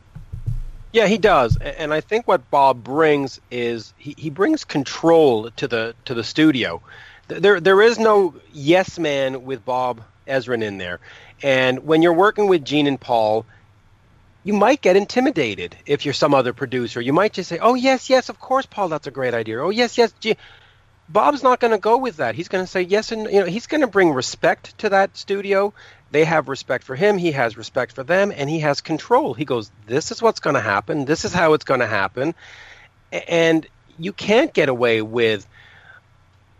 Yeah, he does, and I think what Bob brings is he, he brings control to the to the studio. There there is no yes man with Bob Ezrin in there, and when you're working with Gene and Paul, you might get intimidated if you're some other producer. You might just say, "Oh yes, yes, of course, Paul, that's a great idea." Oh yes, yes, Gene. Bob's not going to go with that. He's going to say yes, and you know he's going to bring respect to that studio. They have respect for him. He has respect for them, and he has control. He goes, "This is what's going to happen. This is how it's going to happen," and you can't get away with,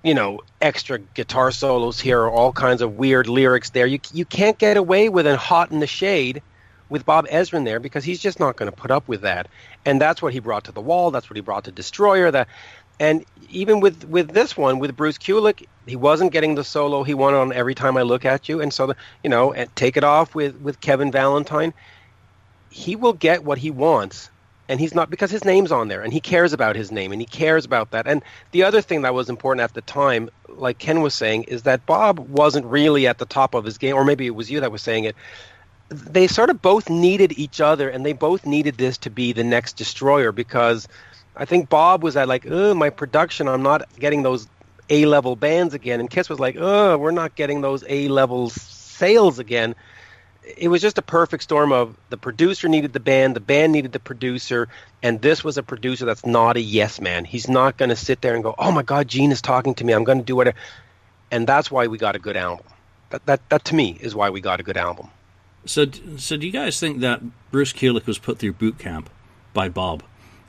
you know, extra guitar solos here or all kinds of weird lyrics there. You you can't get away with a hot in the shade with Bob Ezrin there because he's just not going to put up with that. And that's what he brought to the wall. That's what he brought to Destroyer. That, and even with with this one with Bruce Kulick, he wasn't getting the solo he wanted on every time I look at you. And so, the, you know, and take it off with with Kevin Valentine. He will get what he wants. And he's not because his name's on there, and he cares about his name, and he cares about that. And the other thing that was important at the time, like Ken was saying, is that Bob wasn't really at the top of his game, or maybe it was you that was saying it they sort of both needed each other and they both needed this to be the next destroyer because I think Bob was at like, oh, my production, I'm not getting those A level bands again. And Kiss was like, oh, we're not getting those A level sales again. It was just a perfect storm of the producer needed the band, the band needed the producer, and this was a producer that's not a yes man. He's not going to sit there and go, oh my God, Gene is talking to me. I'm going to do whatever. And that's why we got a good album. That, that, that to me is why we got a good album. So, so do you guys think that Bruce Kulick was put through boot camp by Bob?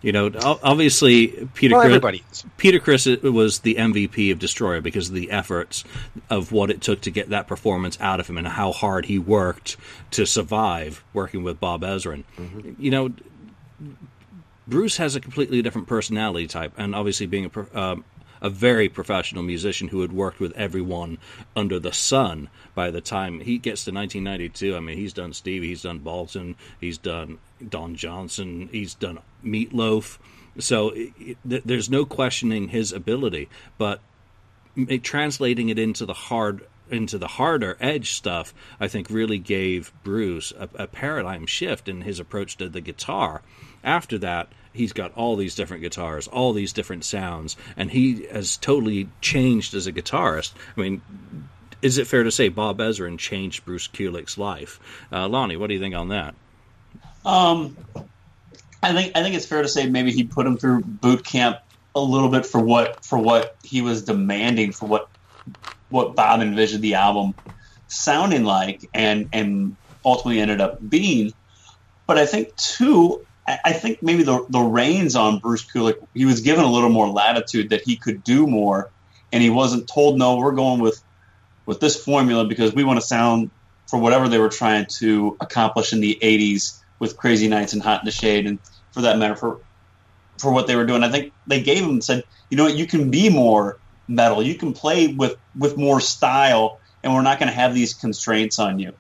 You know, obviously Peter Well, Criss, everybody is. Peter Criss was the MVP of Destroyer because of the efforts of what it took to get that performance out of him and how hard he worked to survive working with Bob Ezrin. You know, Bruce has a completely different personality type, and obviously being a um, a very professional musician who had worked with everyone under the sun. By the time he gets to 1992, I mean he's done Stevie, he's done Bolton, he's done Don Johnson, he's done Meatloaf. So it, it, there's no questioning his ability, but it, translating it into the hard into the harder edge stuff, I think really gave Bruce a, a paradigm shift in his approach to the guitar. After that, he's got all these different guitars, all these different sounds, and he has totally changed as a guitarist. I mean, is it fair to say Bob Ezrin changed Bruce Kulick's life? Uh, Lonnie, what do you think on that? Um, I think I think it's fair to say maybe he put him through boot camp a little bit for what for what he was demanding for what what Bob envisioned the album sounding like and and ultimately ended up being. But I think too, I, think maybe the the reins on Bruce Kulick, he was given a little more latitude that he could do more, and he wasn't told, no, we're going with with this formula because we want to sound for whatever they were trying to accomplish in the '80s with Crazy Nights and Hot in the Shade, and for that matter, for for what they were doing. I think they gave him said, you know what, you can be more metal, you can play with with more style, and we're not going to have these constraints on you.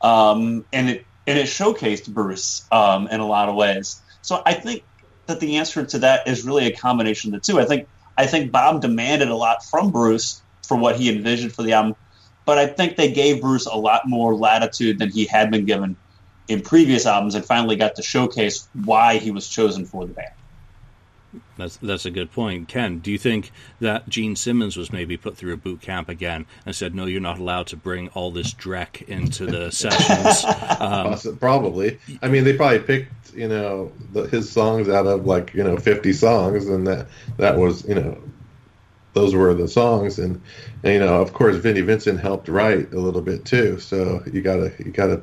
Um, and it and it showcased Bruce um, in a lot of ways. So I think that the answer to that is really a combination of the two. I think I think Bob demanded a lot from Bruce for what he envisioned for the album, but I think they gave Bruce a lot more latitude than he had been given in previous albums, and finally got to showcase why he was chosen for the band. That's that's a good point, Ken. Do you think that Gene Simmons was maybe put through a boot camp again and said, "No, you're not allowed to bring all this dreck into the sessions"? Um, probably. I mean, they probably picked you know the, his songs out of like you know 50 songs, and that that was you know those were the songs, and, and you know of course Vinnie Vincent helped write a little bit too. So you gotta you gotta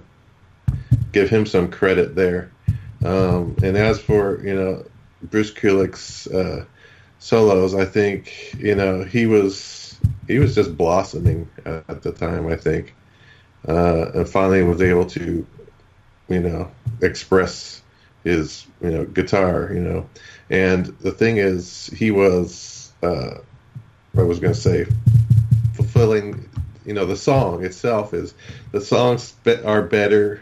give him some credit there. Um, and as for you know Bruce Kulick's uh, solos, I think you know he was he was just blossoming at the time. I think, uh, and finally was able to, you know, express his you know guitar. You know, and the thing is, he was uh, I was going to say fulfilling. You know, the song itself is the songs are better,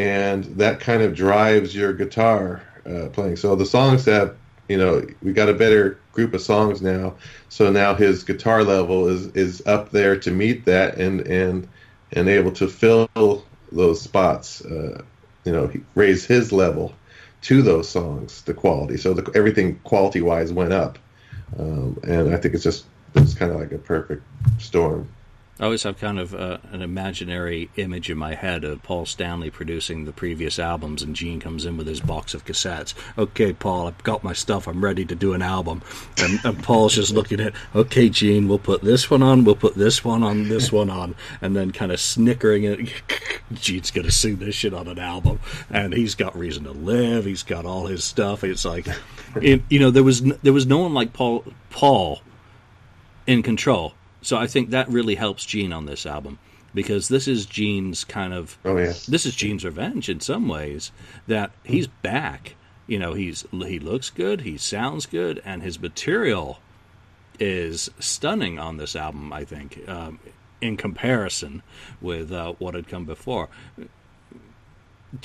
and that kind of drives your guitar uh, playing. So the songs that you know we got a better group of songs now. So now his guitar level is is up there to meet that and and and able to fill those spots. Uh, you know, raise his level to those songs, the quality. So the, everything quality wise went up, um, and I think it's just it's kind of like a perfect storm. I always have kind of uh, an imaginary image in my head of Paul Stanley producing the previous albums, and Gene comes in with his box of cassettes. Okay, Paul, I've got my stuff. I'm ready to do an album. And, and Paul's just looking at, okay, Gene, we'll put this one on, we'll put this one on, this one on, and then kind of snickering it. Gene's going to sing this shit on an album, and he's got reason to live. He's got all his stuff. It's like, it, you know, there was there was no one like Paul Paul in control so I think that really helps Gene on this album because this is Gene's kind of oh yeah this is Gene's revenge in some ways that he's back. You know, he's he looks good, he sounds good, and his material is stunning on this album. I think um, in comparison with uh, what had come before.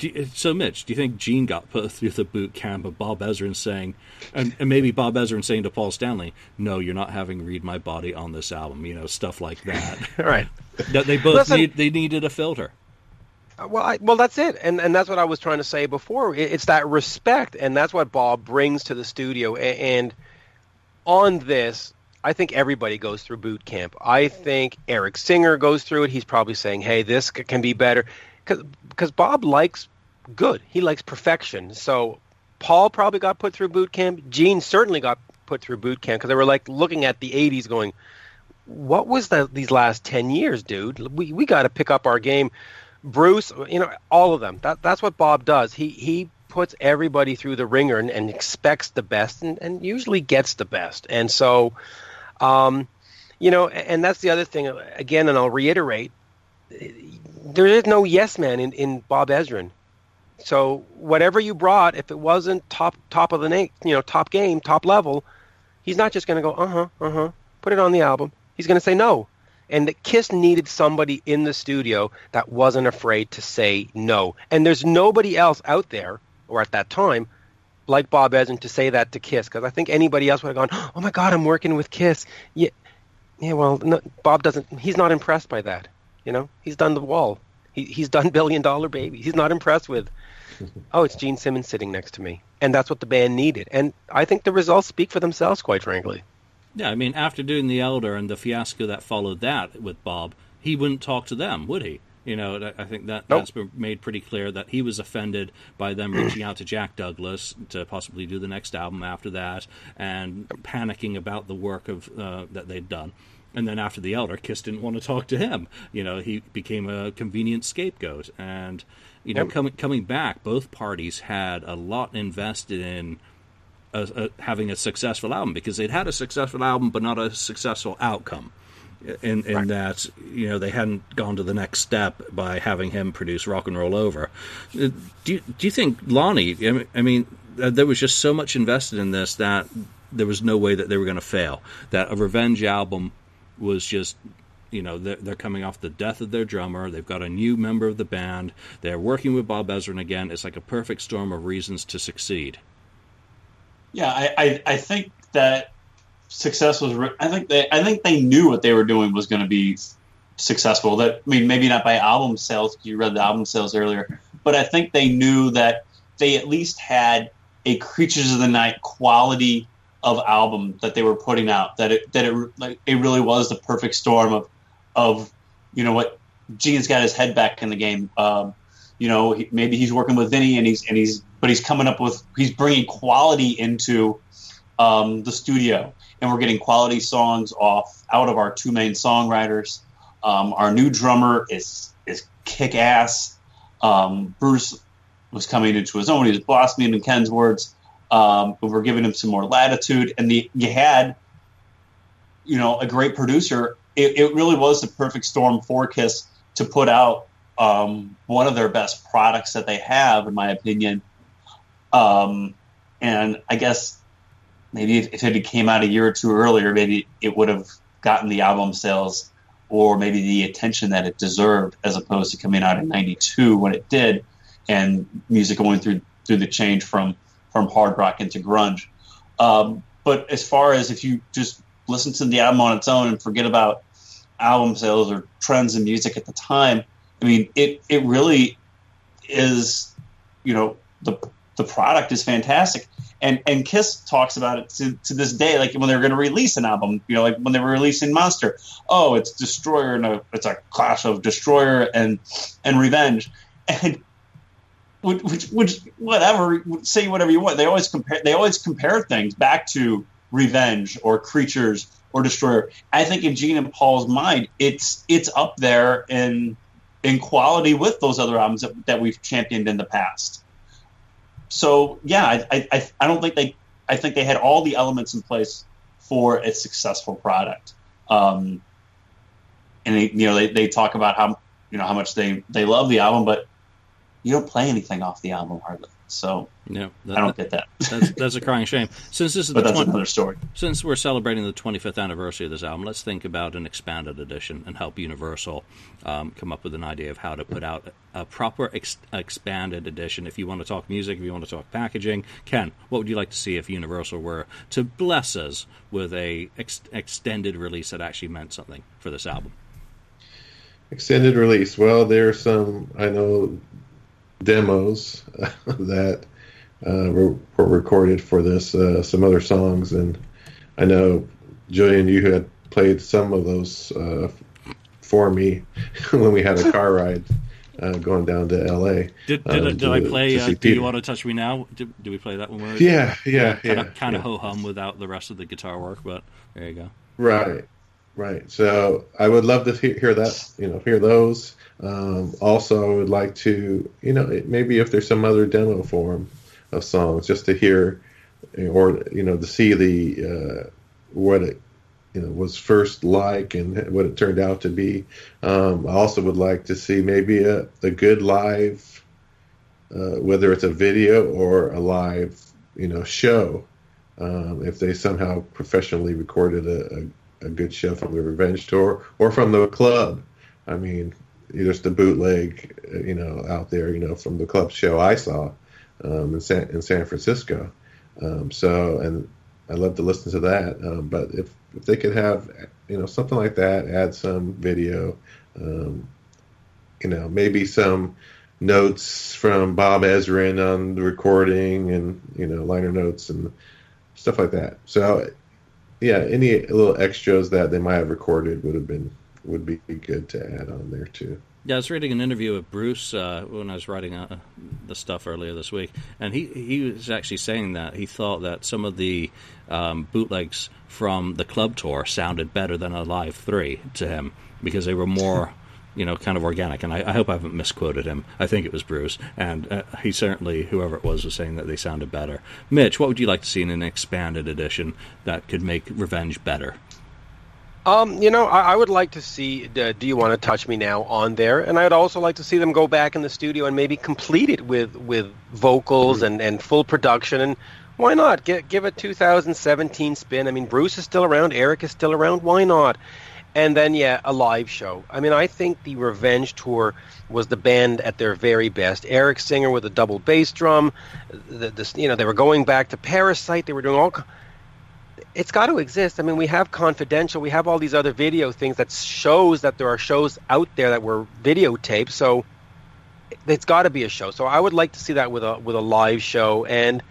You, so, Mitch, do you think Gene got put through the boot camp of Bob Ezrin saying, and, and, maybe Bob Ezrin saying to Paul Stanley, "No, you're not having Read My Body on this album," you know, stuff like that. right. That they both Listen, need, they needed a filter. Uh, well, I, well, that's it, and and that's what I was trying to say before. It's that respect, and that's what Bob brings to the studio. And on this, I think everybody goes through boot camp. I think Eric Singer goes through it. He's probably saying, "Hey, this can be better." Because Bob likes good. He likes perfection. So Paul probably got put through boot camp. Gene certainly got put through boot camp because they were like looking at the '80s, going, "What was the, these last ten years, dude? We we got to pick up our game." Bruce, you know, all of them. That that's what Bob does. He he puts everybody through the wringer and, and expects the best, and, and usually gets the best. And so, um, you know, and that's the other thing. Again, and I'll reiterate there is no yes man in, in Bob Ezrin. So whatever you brought, if it wasn't top top of the name, you know, top game, top level, he's not just going to go, uh huh, uh huh, put it on the album. He's going to say no. And Kiss needed somebody in the studio that wasn't afraid to say no. And there's nobody else out there, or at that time, like Bob Ezrin to say that to Kiss. Because I think anybody else would have gone, oh my God, I'm working with Kiss. Yeah, yeah. Well, no, Bob doesn't. He's not impressed by that. You know, he's done the wall. He, he's done Billion Dollar Baby. He's not impressed with, oh, it's Gene Simmons sitting next to me. And that's what the band needed. And I think the results speak for themselves, quite frankly. Yeah, I mean, after doing The Elder and the fiasco that followed that with Bob, he wouldn't talk to them, would he? You know, I think that nope. that's been made pretty clear that he was offended by them reaching out to Jack Douglas to possibly do the next album after that, and panicking about the work of uh, that they'd done And then after the Elder, Kiss didn't want to talk to him. You know, he became a convenient scapegoat. And you know, coming coming back, both parties had a lot invested in a, a, having a successful album because they'd had a successful album, but not a successful outcome. In, in Right. that you know they hadn't gone to the next step by having him produce rock and roll over. Uh, Do you, do you think Lonnie? I mean, I mean, uh, there was just so much invested in this that there was no way that they were going to fail. That a revenge album was just you know they're, they're coming off the death of their drummer they've got a new member of the band they're working with bob ezrin again it's like a perfect storm of reasons to succeed Yeah, I, I, I think that success was. re- I think they I think they knew what they were doing was going to be successful. That I mean, maybe not by album sales. You read the album sales earlier, but I think they knew that they at least had a Creatures of the Night quality of album that they were putting out. That it that it like it really was the perfect storm of of you know what Gene's got his head back in the game. Um, you know, he, maybe he's working with Vinny and he's and he's but he's coming up with he's bringing quality into um, the studio, and we're getting quality songs off out of our two main songwriters. Um, our new drummer is is kick ass. Um, Bruce was coming into his own. He was blossoming in Ken's words. Um, but we're giving him some more latitude, and the you had, you know, a great producer. It, it really was the perfect storm for Kiss to put out um, one of their best products that they have, in my opinion. Um, and I guess maybe if, if it had came out a year or two earlier, maybe it would have gotten the album sales or maybe the attention that it deserved, as opposed to coming out in '92 when it did, and music going through through the change from from hard rock into grunge. Um, but as far as if you just listen to the album on its own and forget about album sales or trends in music at the time, I mean, it it really is, you know, the the product is fantastic. And and Kiss talks about it to, to this day, like when they were going to release an album, you know, like when they were releasing Monster. Oh, it's Destroyer and a it's a clash of Destroyer and and Revenge, and which which, whatever say whatever you want. They always compare they always compare things back to Revenge or Creatures or Destroyer. I think in Gene and Paul's mind, it's it's up there in in quality with those other albums that, that we've championed in the past. So yeah, I, I- I I don't think they I think they had all the elements in place for a successful product. Um, and they, you know they, they talk about how you know how much they they love the album, but you don't play anything off the album hardly. So yeah I don't get that. that's, that's a crying shame since this is but the that's 20, another story. Since we're celebrating the 25th anniversary of this album, let's think about an expanded edition and help Universal um, come up with an idea of how to put out a proper ex- expanded edition. If you want to talk music, if you want to talk packaging, Ken, what would you like to see if Universal were to bless us with a ex- extended release that actually meant something for this album? Extended release. Well, there's some I know demos that uh, were, were recorded for this. Uh, some other songs, and I know Julian, you had played some of those uh, for me when we had a car ride uh, going down to L.A. Did, did, um, did I play to uh, Do You Want to Touch Me Now? Did, did we play that one? Yeah, yeah, yeah. Kind of, kind yeah. of ho hum without the rest of the guitar work, but there you go. Right, right. So I would love to he- hear that. You know, hear those. Um, also, I would like to, you know, maybe if there's some other demo form of songs, just to hear, or you know, to see the uh, what it you know was first like and what it turned out to be. Um, I also would like to see maybe a, a good live, uh, whether it's a video or a live, you know, show um, if they somehow professionally recorded a, a, a good show from the Revenge Tour or from the club. I mean, just the bootleg, you know, out there, you know, from the club show I saw um, in San in San Francisco. Um, so, and I love to listen to that. Um, but if if they could have, you know, something like that, add some video, um, you know, maybe some notes from Bob Ezrin on the recording and you know liner notes and stuff like that. So yeah, any little extras that they might have recorded would have been would be good to add on there too. Yeah, I was reading an interview with Bruce uh, when I was writing uh, the stuff earlier this week, and he he was actually saying that he thought that some of the um, bootlegs from the club tour sounded better than Alive three to him because they were more. You know, kind of organic, and I, I, hope I haven't misquoted him. I think it was Bruce, and uh, he certainly, whoever it was, was saying that they sounded better. Mitch, what would you like to see in an expanded edition that could make Revenge better? Um, you know, I, I, would like to see uh, "Do You Want to Touch Me Now" on there, and I'd also like to see them go back in the studio and maybe complete it with with vocals and, and full production. And why not get give a 2017 spin? I mean, Bruce is still around, Eric is still around. Why not? And then yeah, a live show. I mean, I think the Revenge tour was the band at their very best. Eric Singer with a double bass drum. The, the, you know, they were going back to Parasite. They were doing all it's got to exist. I mean, we have Konfidential, we have all these other video things that shows that there are shows out there that were videotaped. So it's got to be a show. So I would like to see that with a with a live show. And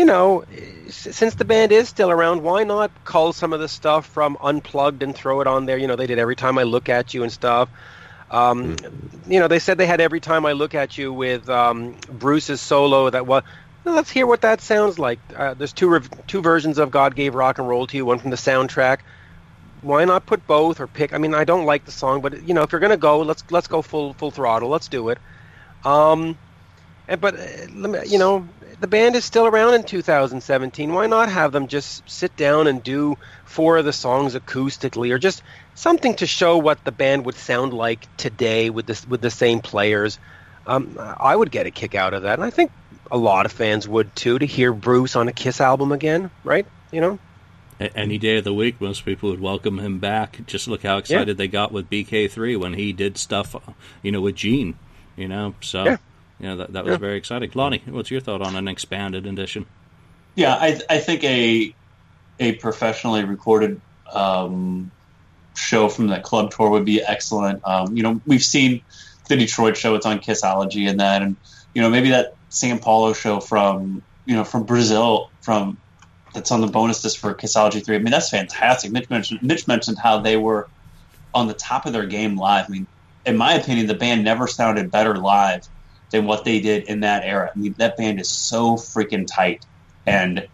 you know, since the band is still around, why not call some of the stuff from Unplugged and throw it on there? You know, they did every time I look at you and stuff. Um, mm-hmm. You know, they said they had every time I look at you with um, Bruce's solo that was well, let's hear what that sounds like. Uh, there's two rev- two versions of God Gave Rock and Roll to You. One from the soundtrack. Why not put both or pick? I mean, I don't like the song, but you know, if you're gonna go, let's let's go full full throttle. Let's do it. Um, but uh, you know, the band is still around in 2017. Why not have them just sit down and do four of the songs acoustically, or just something to show what the band would sound like today with this with the same players? Um, I would get a kick out of that, and I think a lot of fans would too to hear Bruce on a Kiss album again, right? You know, any day of the week, most people would welcome him back. Just look how excited yeah. they got with BK3 when he did stuff, you know, with Gene. You know, so yeah, you know, that that was yeah. very exciting. Lonnie, what's your thought on an expanded edition? Yeah, I I think a a professionally recorded um, show from that club tour would be excellent. Um, you know, we've seen the Detroit show; it's on Kissology and that, and you know, maybe that San Paulo show from you know from Brazil from that's on the bonus disc for Kissology three. I mean that's fantastic. Mitch mentioned Mitch mentioned how they were on the top of their game live. I mean, in my opinion, the band never sounded better live than what they did in that era. I mean that band is so freaking tight, and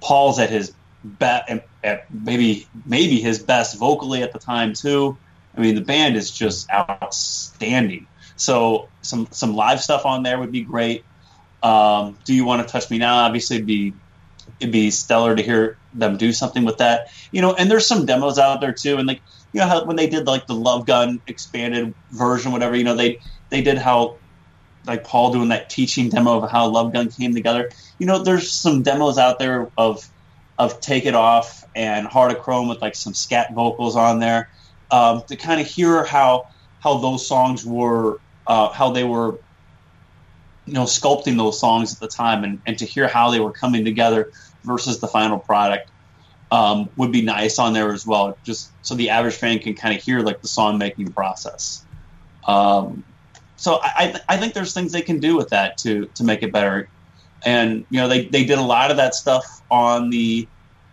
Paul's at his best, at maybe maybe his best vocally at the time too. I mean the band is just outstanding. So some some live stuff on there would be great. Um, do you want to touch me now? Obviously, it'd be it'd be stellar to hear them do something with that. You know, and there's some demos out there too, and like you know how when they did like the Love Gun expanded version, whatever. You know, they they did how like Paul doing that teaching demo of how Love Gun came together. You know, there's some demos out there of of Take It Off and Heart of Chrome with like some scat vocals on there um, to kind of hear how how those songs were uh, how they were you know sculpting those songs at the time and, and to hear how they were coming together versus the final product um, would be nice on there as well just so the average fan can kind of hear like the song making process um, so I, I think there's things they can do with that to to make it better and you know they, they did a lot of that stuff on the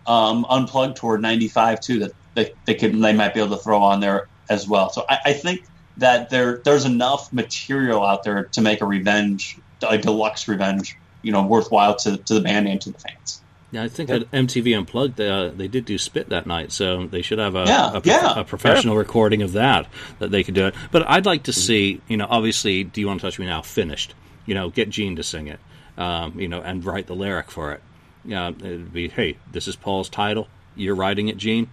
um, unplugged tour 95 too that they, they could they might be able to throw on there as well so I, I think that there there's enough material out there to make a revenge a deluxe revenge, you know, worthwhile to, to the band and to the fans. Yeah, I think at MTV Unplugged they, uh, they did do Spit that night, so they should have a, yeah, a, yeah. a professional yeah. recording of that that they could do it. But I'd like to see, you know, obviously, "Do You Want to Touch Me Now" finished. You know, get Gene to sing it, um, you know, and write the lyric for it. Yeah, it'd be, hey, this is Paul's title. You're writing it, Gene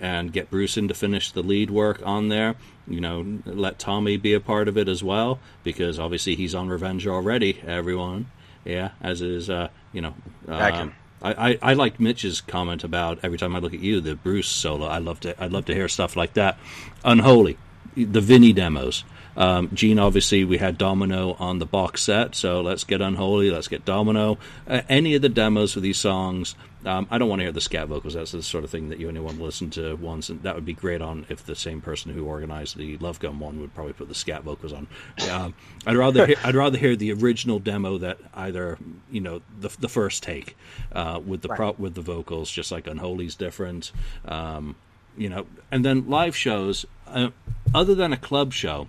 and get Bruce in to finish the lead work on there. You know, let Tommy be a part of it as well because obviously he's on Revenge already. Everyone, yeah, as is uh, you know. Um, I, I, I like Mitch's comment about every time I look at you, the Bruce solo. I love to I'd love to hear stuff like that. Unholy, the Vinny demos. Um, Gene, obviously, we had Domino on the box set, so let's get Unholy, let's get Domino. Uh, any of the demos for these songs, um, I don't want to hear the scat vocals. That's the sort of thing that you only want to listen to once, and that would be great on if the same person who organized the Love Gun one would probably put the scat vocals on. Um, I'd rather hear, I'd rather hear the original demo that either you know the the first take uh, with the right. pro, with the vocals, just like Unholy's different. Um, you know, and then live shows. Uh, other than a club show,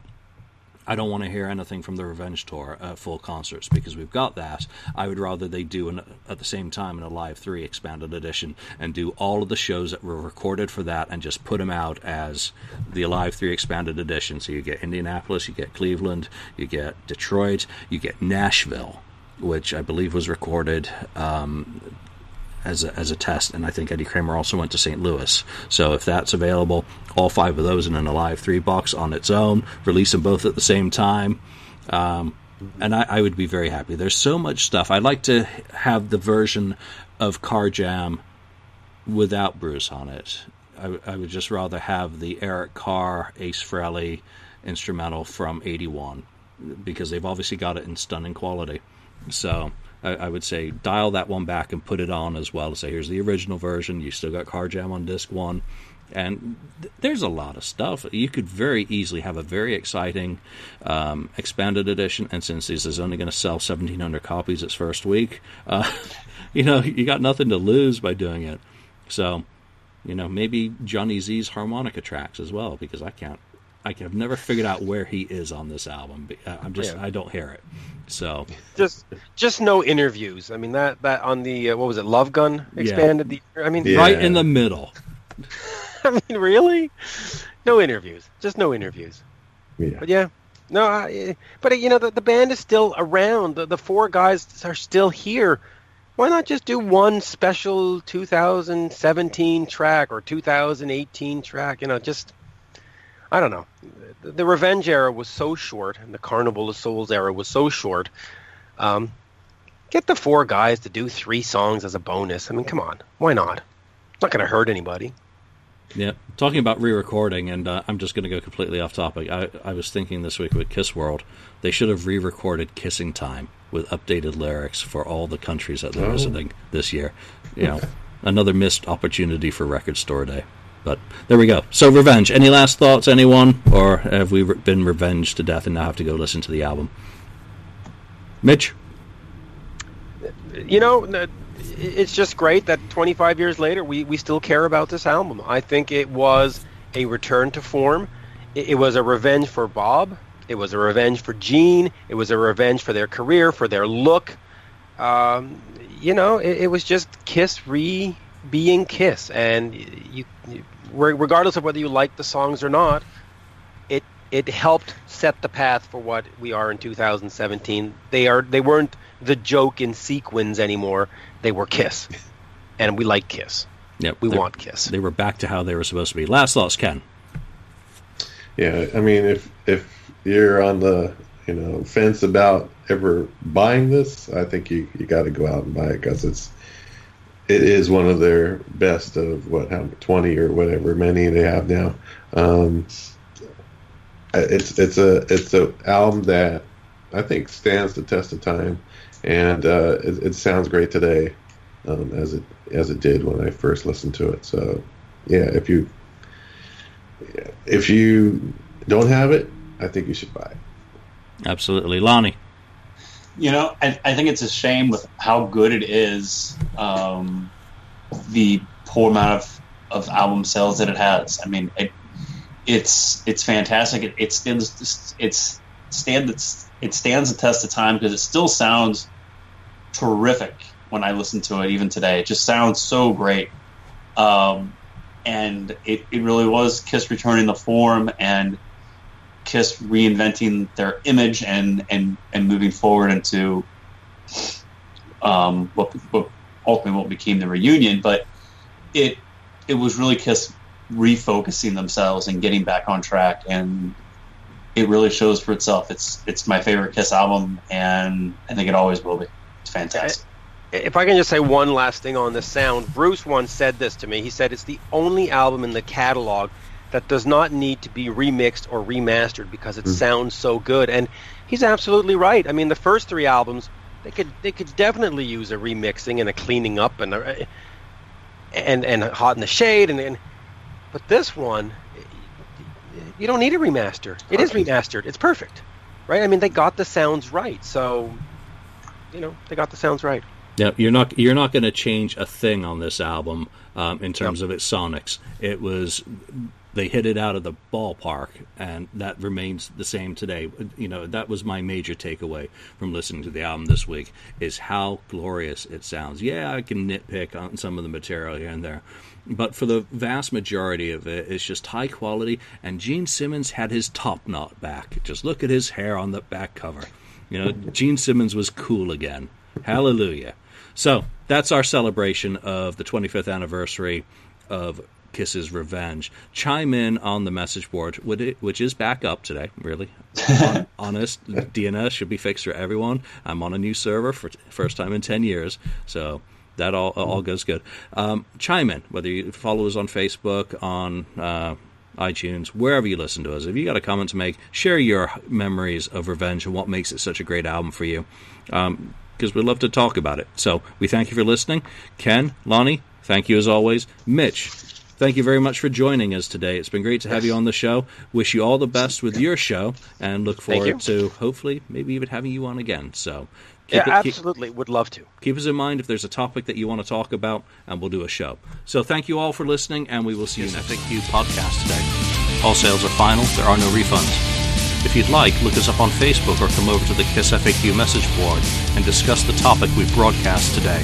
I don't want to hear anything from the Revenge Tour uh, full concerts because we've got that. I would rather they do an, at the same time in a Live 3 expanded edition and do all of the shows that were recorded for that and just put them out as the Live 3 expanded edition. So you get Indianapolis, you get Cleveland, you get Detroit, you get Nashville, which I believe was recorded. Um, as a, as a test, and I think Eddie Kramer also went to St. Louis. So if that's available, all five of those in an Alive 3 box on its own, release them both at the same time. Um, and I, I, would be very happy. There's so much stuff. I'd like to have the version of Carr Jam without Bruce on it. I, I would just rather have the Eric Carr, Ace Frehley instrumental from 81 because they've obviously got it in stunning quality. So I, I, would say dial that one back and put it on as well. Say here's the original version. You still got Carr Jam on disc one, and th- there's a lot of stuff. You could very easily have a very exciting um, expanded edition. And since this is only going to sell 1,700 copies its first week, uh, you know you got nothing to lose by doing it. So, you know maybe Johnny Z's harmonica tracks as well because I can't I have never figured out where he is on this album. Uh, I'm just yeah. I don't hear it. So just just no interviews. I mean that that on the uh, what was it Love Gun expanded yeah. the I mean yeah. right in the middle. I mean really? No interviews. Just no interviews. Yeah. But yeah. No, I, but you know the, the band is still around. The, the four guys are still here. Why not just do one special 2017 track or 2018 track? You know, just I don't know. The, the, Revenge era was so short, and the Carnival of Souls era was so short. Um, get the four guys to do three songs as a bonus. I mean, come on, why not? It's not going to hurt anybody. Yeah, talking about re-recording, and uh, I'm just going to go completely off topic. I, I was thinking this week with Kiss World, they should have re-recorded "Kissing Time" with updated lyrics for all the countries that they're oh. visiting this year. You know, another missed opportunity for Record Store Day. But there we go. So, Revenge. Any last thoughts, anyone? Or have we been revenged to death and now have to go listen to the album? Mitch? You know, it's just great that 25 years later we, we still care about this album. I think it was a return to form. It, was a revenge for Bob. It was a revenge for Gene. It was a revenge for their career, for their look. Um, you know, it, it was just Kiss re being Kiss, and you, you, regardless of whether you like the songs or not, it it helped set the path for what we are in 2017. They are they weren't the joke in sequins anymore. They were Kiss, and we like Kiss. Yep, we want Kiss. They were back to how they were supposed to be. Last thoughts, Ken. Yeah, I mean, if if you're on the you know fence about ever buying this, I think you you got to go out and buy it because it's it is one of their best of what how twenty or whatever many they have now. Um, it's it's a it's a album that I think stands the test of time, and uh, it, it, sounds great today, um, as it as it did when I first listened to it. So, yeah, if you if you don't have it, I think you should buy it. Absolutely, Lonnie. You know, I, I think it's a shame with how good it is, um, the poor amount of, of album sales that it has. I mean, it, it's it's fantastic. It, it stands it's stands it stands the test of time because it still sounds terrific when I listen to it even today. It just sounds so great. Um, and it, it really was Kiss returning the form and Kiss reinventing their image and and and moving forward into um, what, what ultimately what became the reunion. But it it was really Kiss refocusing themselves and getting back on track, and it really shows for itself. It's it's my favorite Kiss album, and I think it always will be. It's fantastic. If I can just say one last thing on the sound, Bruce once said this to me. He said it's the only album in the catalog that does not need to be remixed or remastered because it mm. sounds so good. And he's absolutely right. I mean, the first three albums they could they could definitely use a remixing and a cleaning up and a, and and hot in the shade and, and but this one you don't need a remaster. It is remastered. It's perfect, right? I mean, they got the sounds right, so you know they got the sounds right. Yeah, you're not you're not going to change a thing on this album um, in terms of its sonics. It was they hit it out of the ballpark, and that remains the same today. You know, that was my major takeaway from listening to the album this week is how glorious it sounds. Yeah, I can nitpick on some of the material here and there, but for the vast majority of it, it's just high quality. And Gene Simmons had his top knot back. Just look at his hair on the back cover. You know, Gene Simmons was cool again. Hallelujah. So that's our celebration of the 25th anniversary of Kiss's Revenge. Chime in on the message board, which is back up today, really. honest, DNS should be fixed for everyone. I'm on a new server for first time in 10 years. So that all all goes good. Um, chime in, whether you follow us on Facebook, on uh, iTunes, wherever you listen to us. If you got a comment to make, share your memories of Revenge and what makes it such a great album for you. Um, because we'd love to talk about it. So we thank you for listening. Ken, Lonnie, thank you as always. Mitch, thank you very much for joining us today. It's been great to have you on the show. Wish you all the best with your show and look forward to hopefully maybe even having you on again. So Keep yeah, it, absolutely. Keep, Would love to. Keep us in mind if there's a topic that you want to talk about, and we'll do a show. So thank you all for listening, and we will see you next. FAQ podcast today. All sales are final. There are no refunds. If you'd like, look us up on Facebook or come over to the KISS FAQ message board and discuss the topic we broadcast today.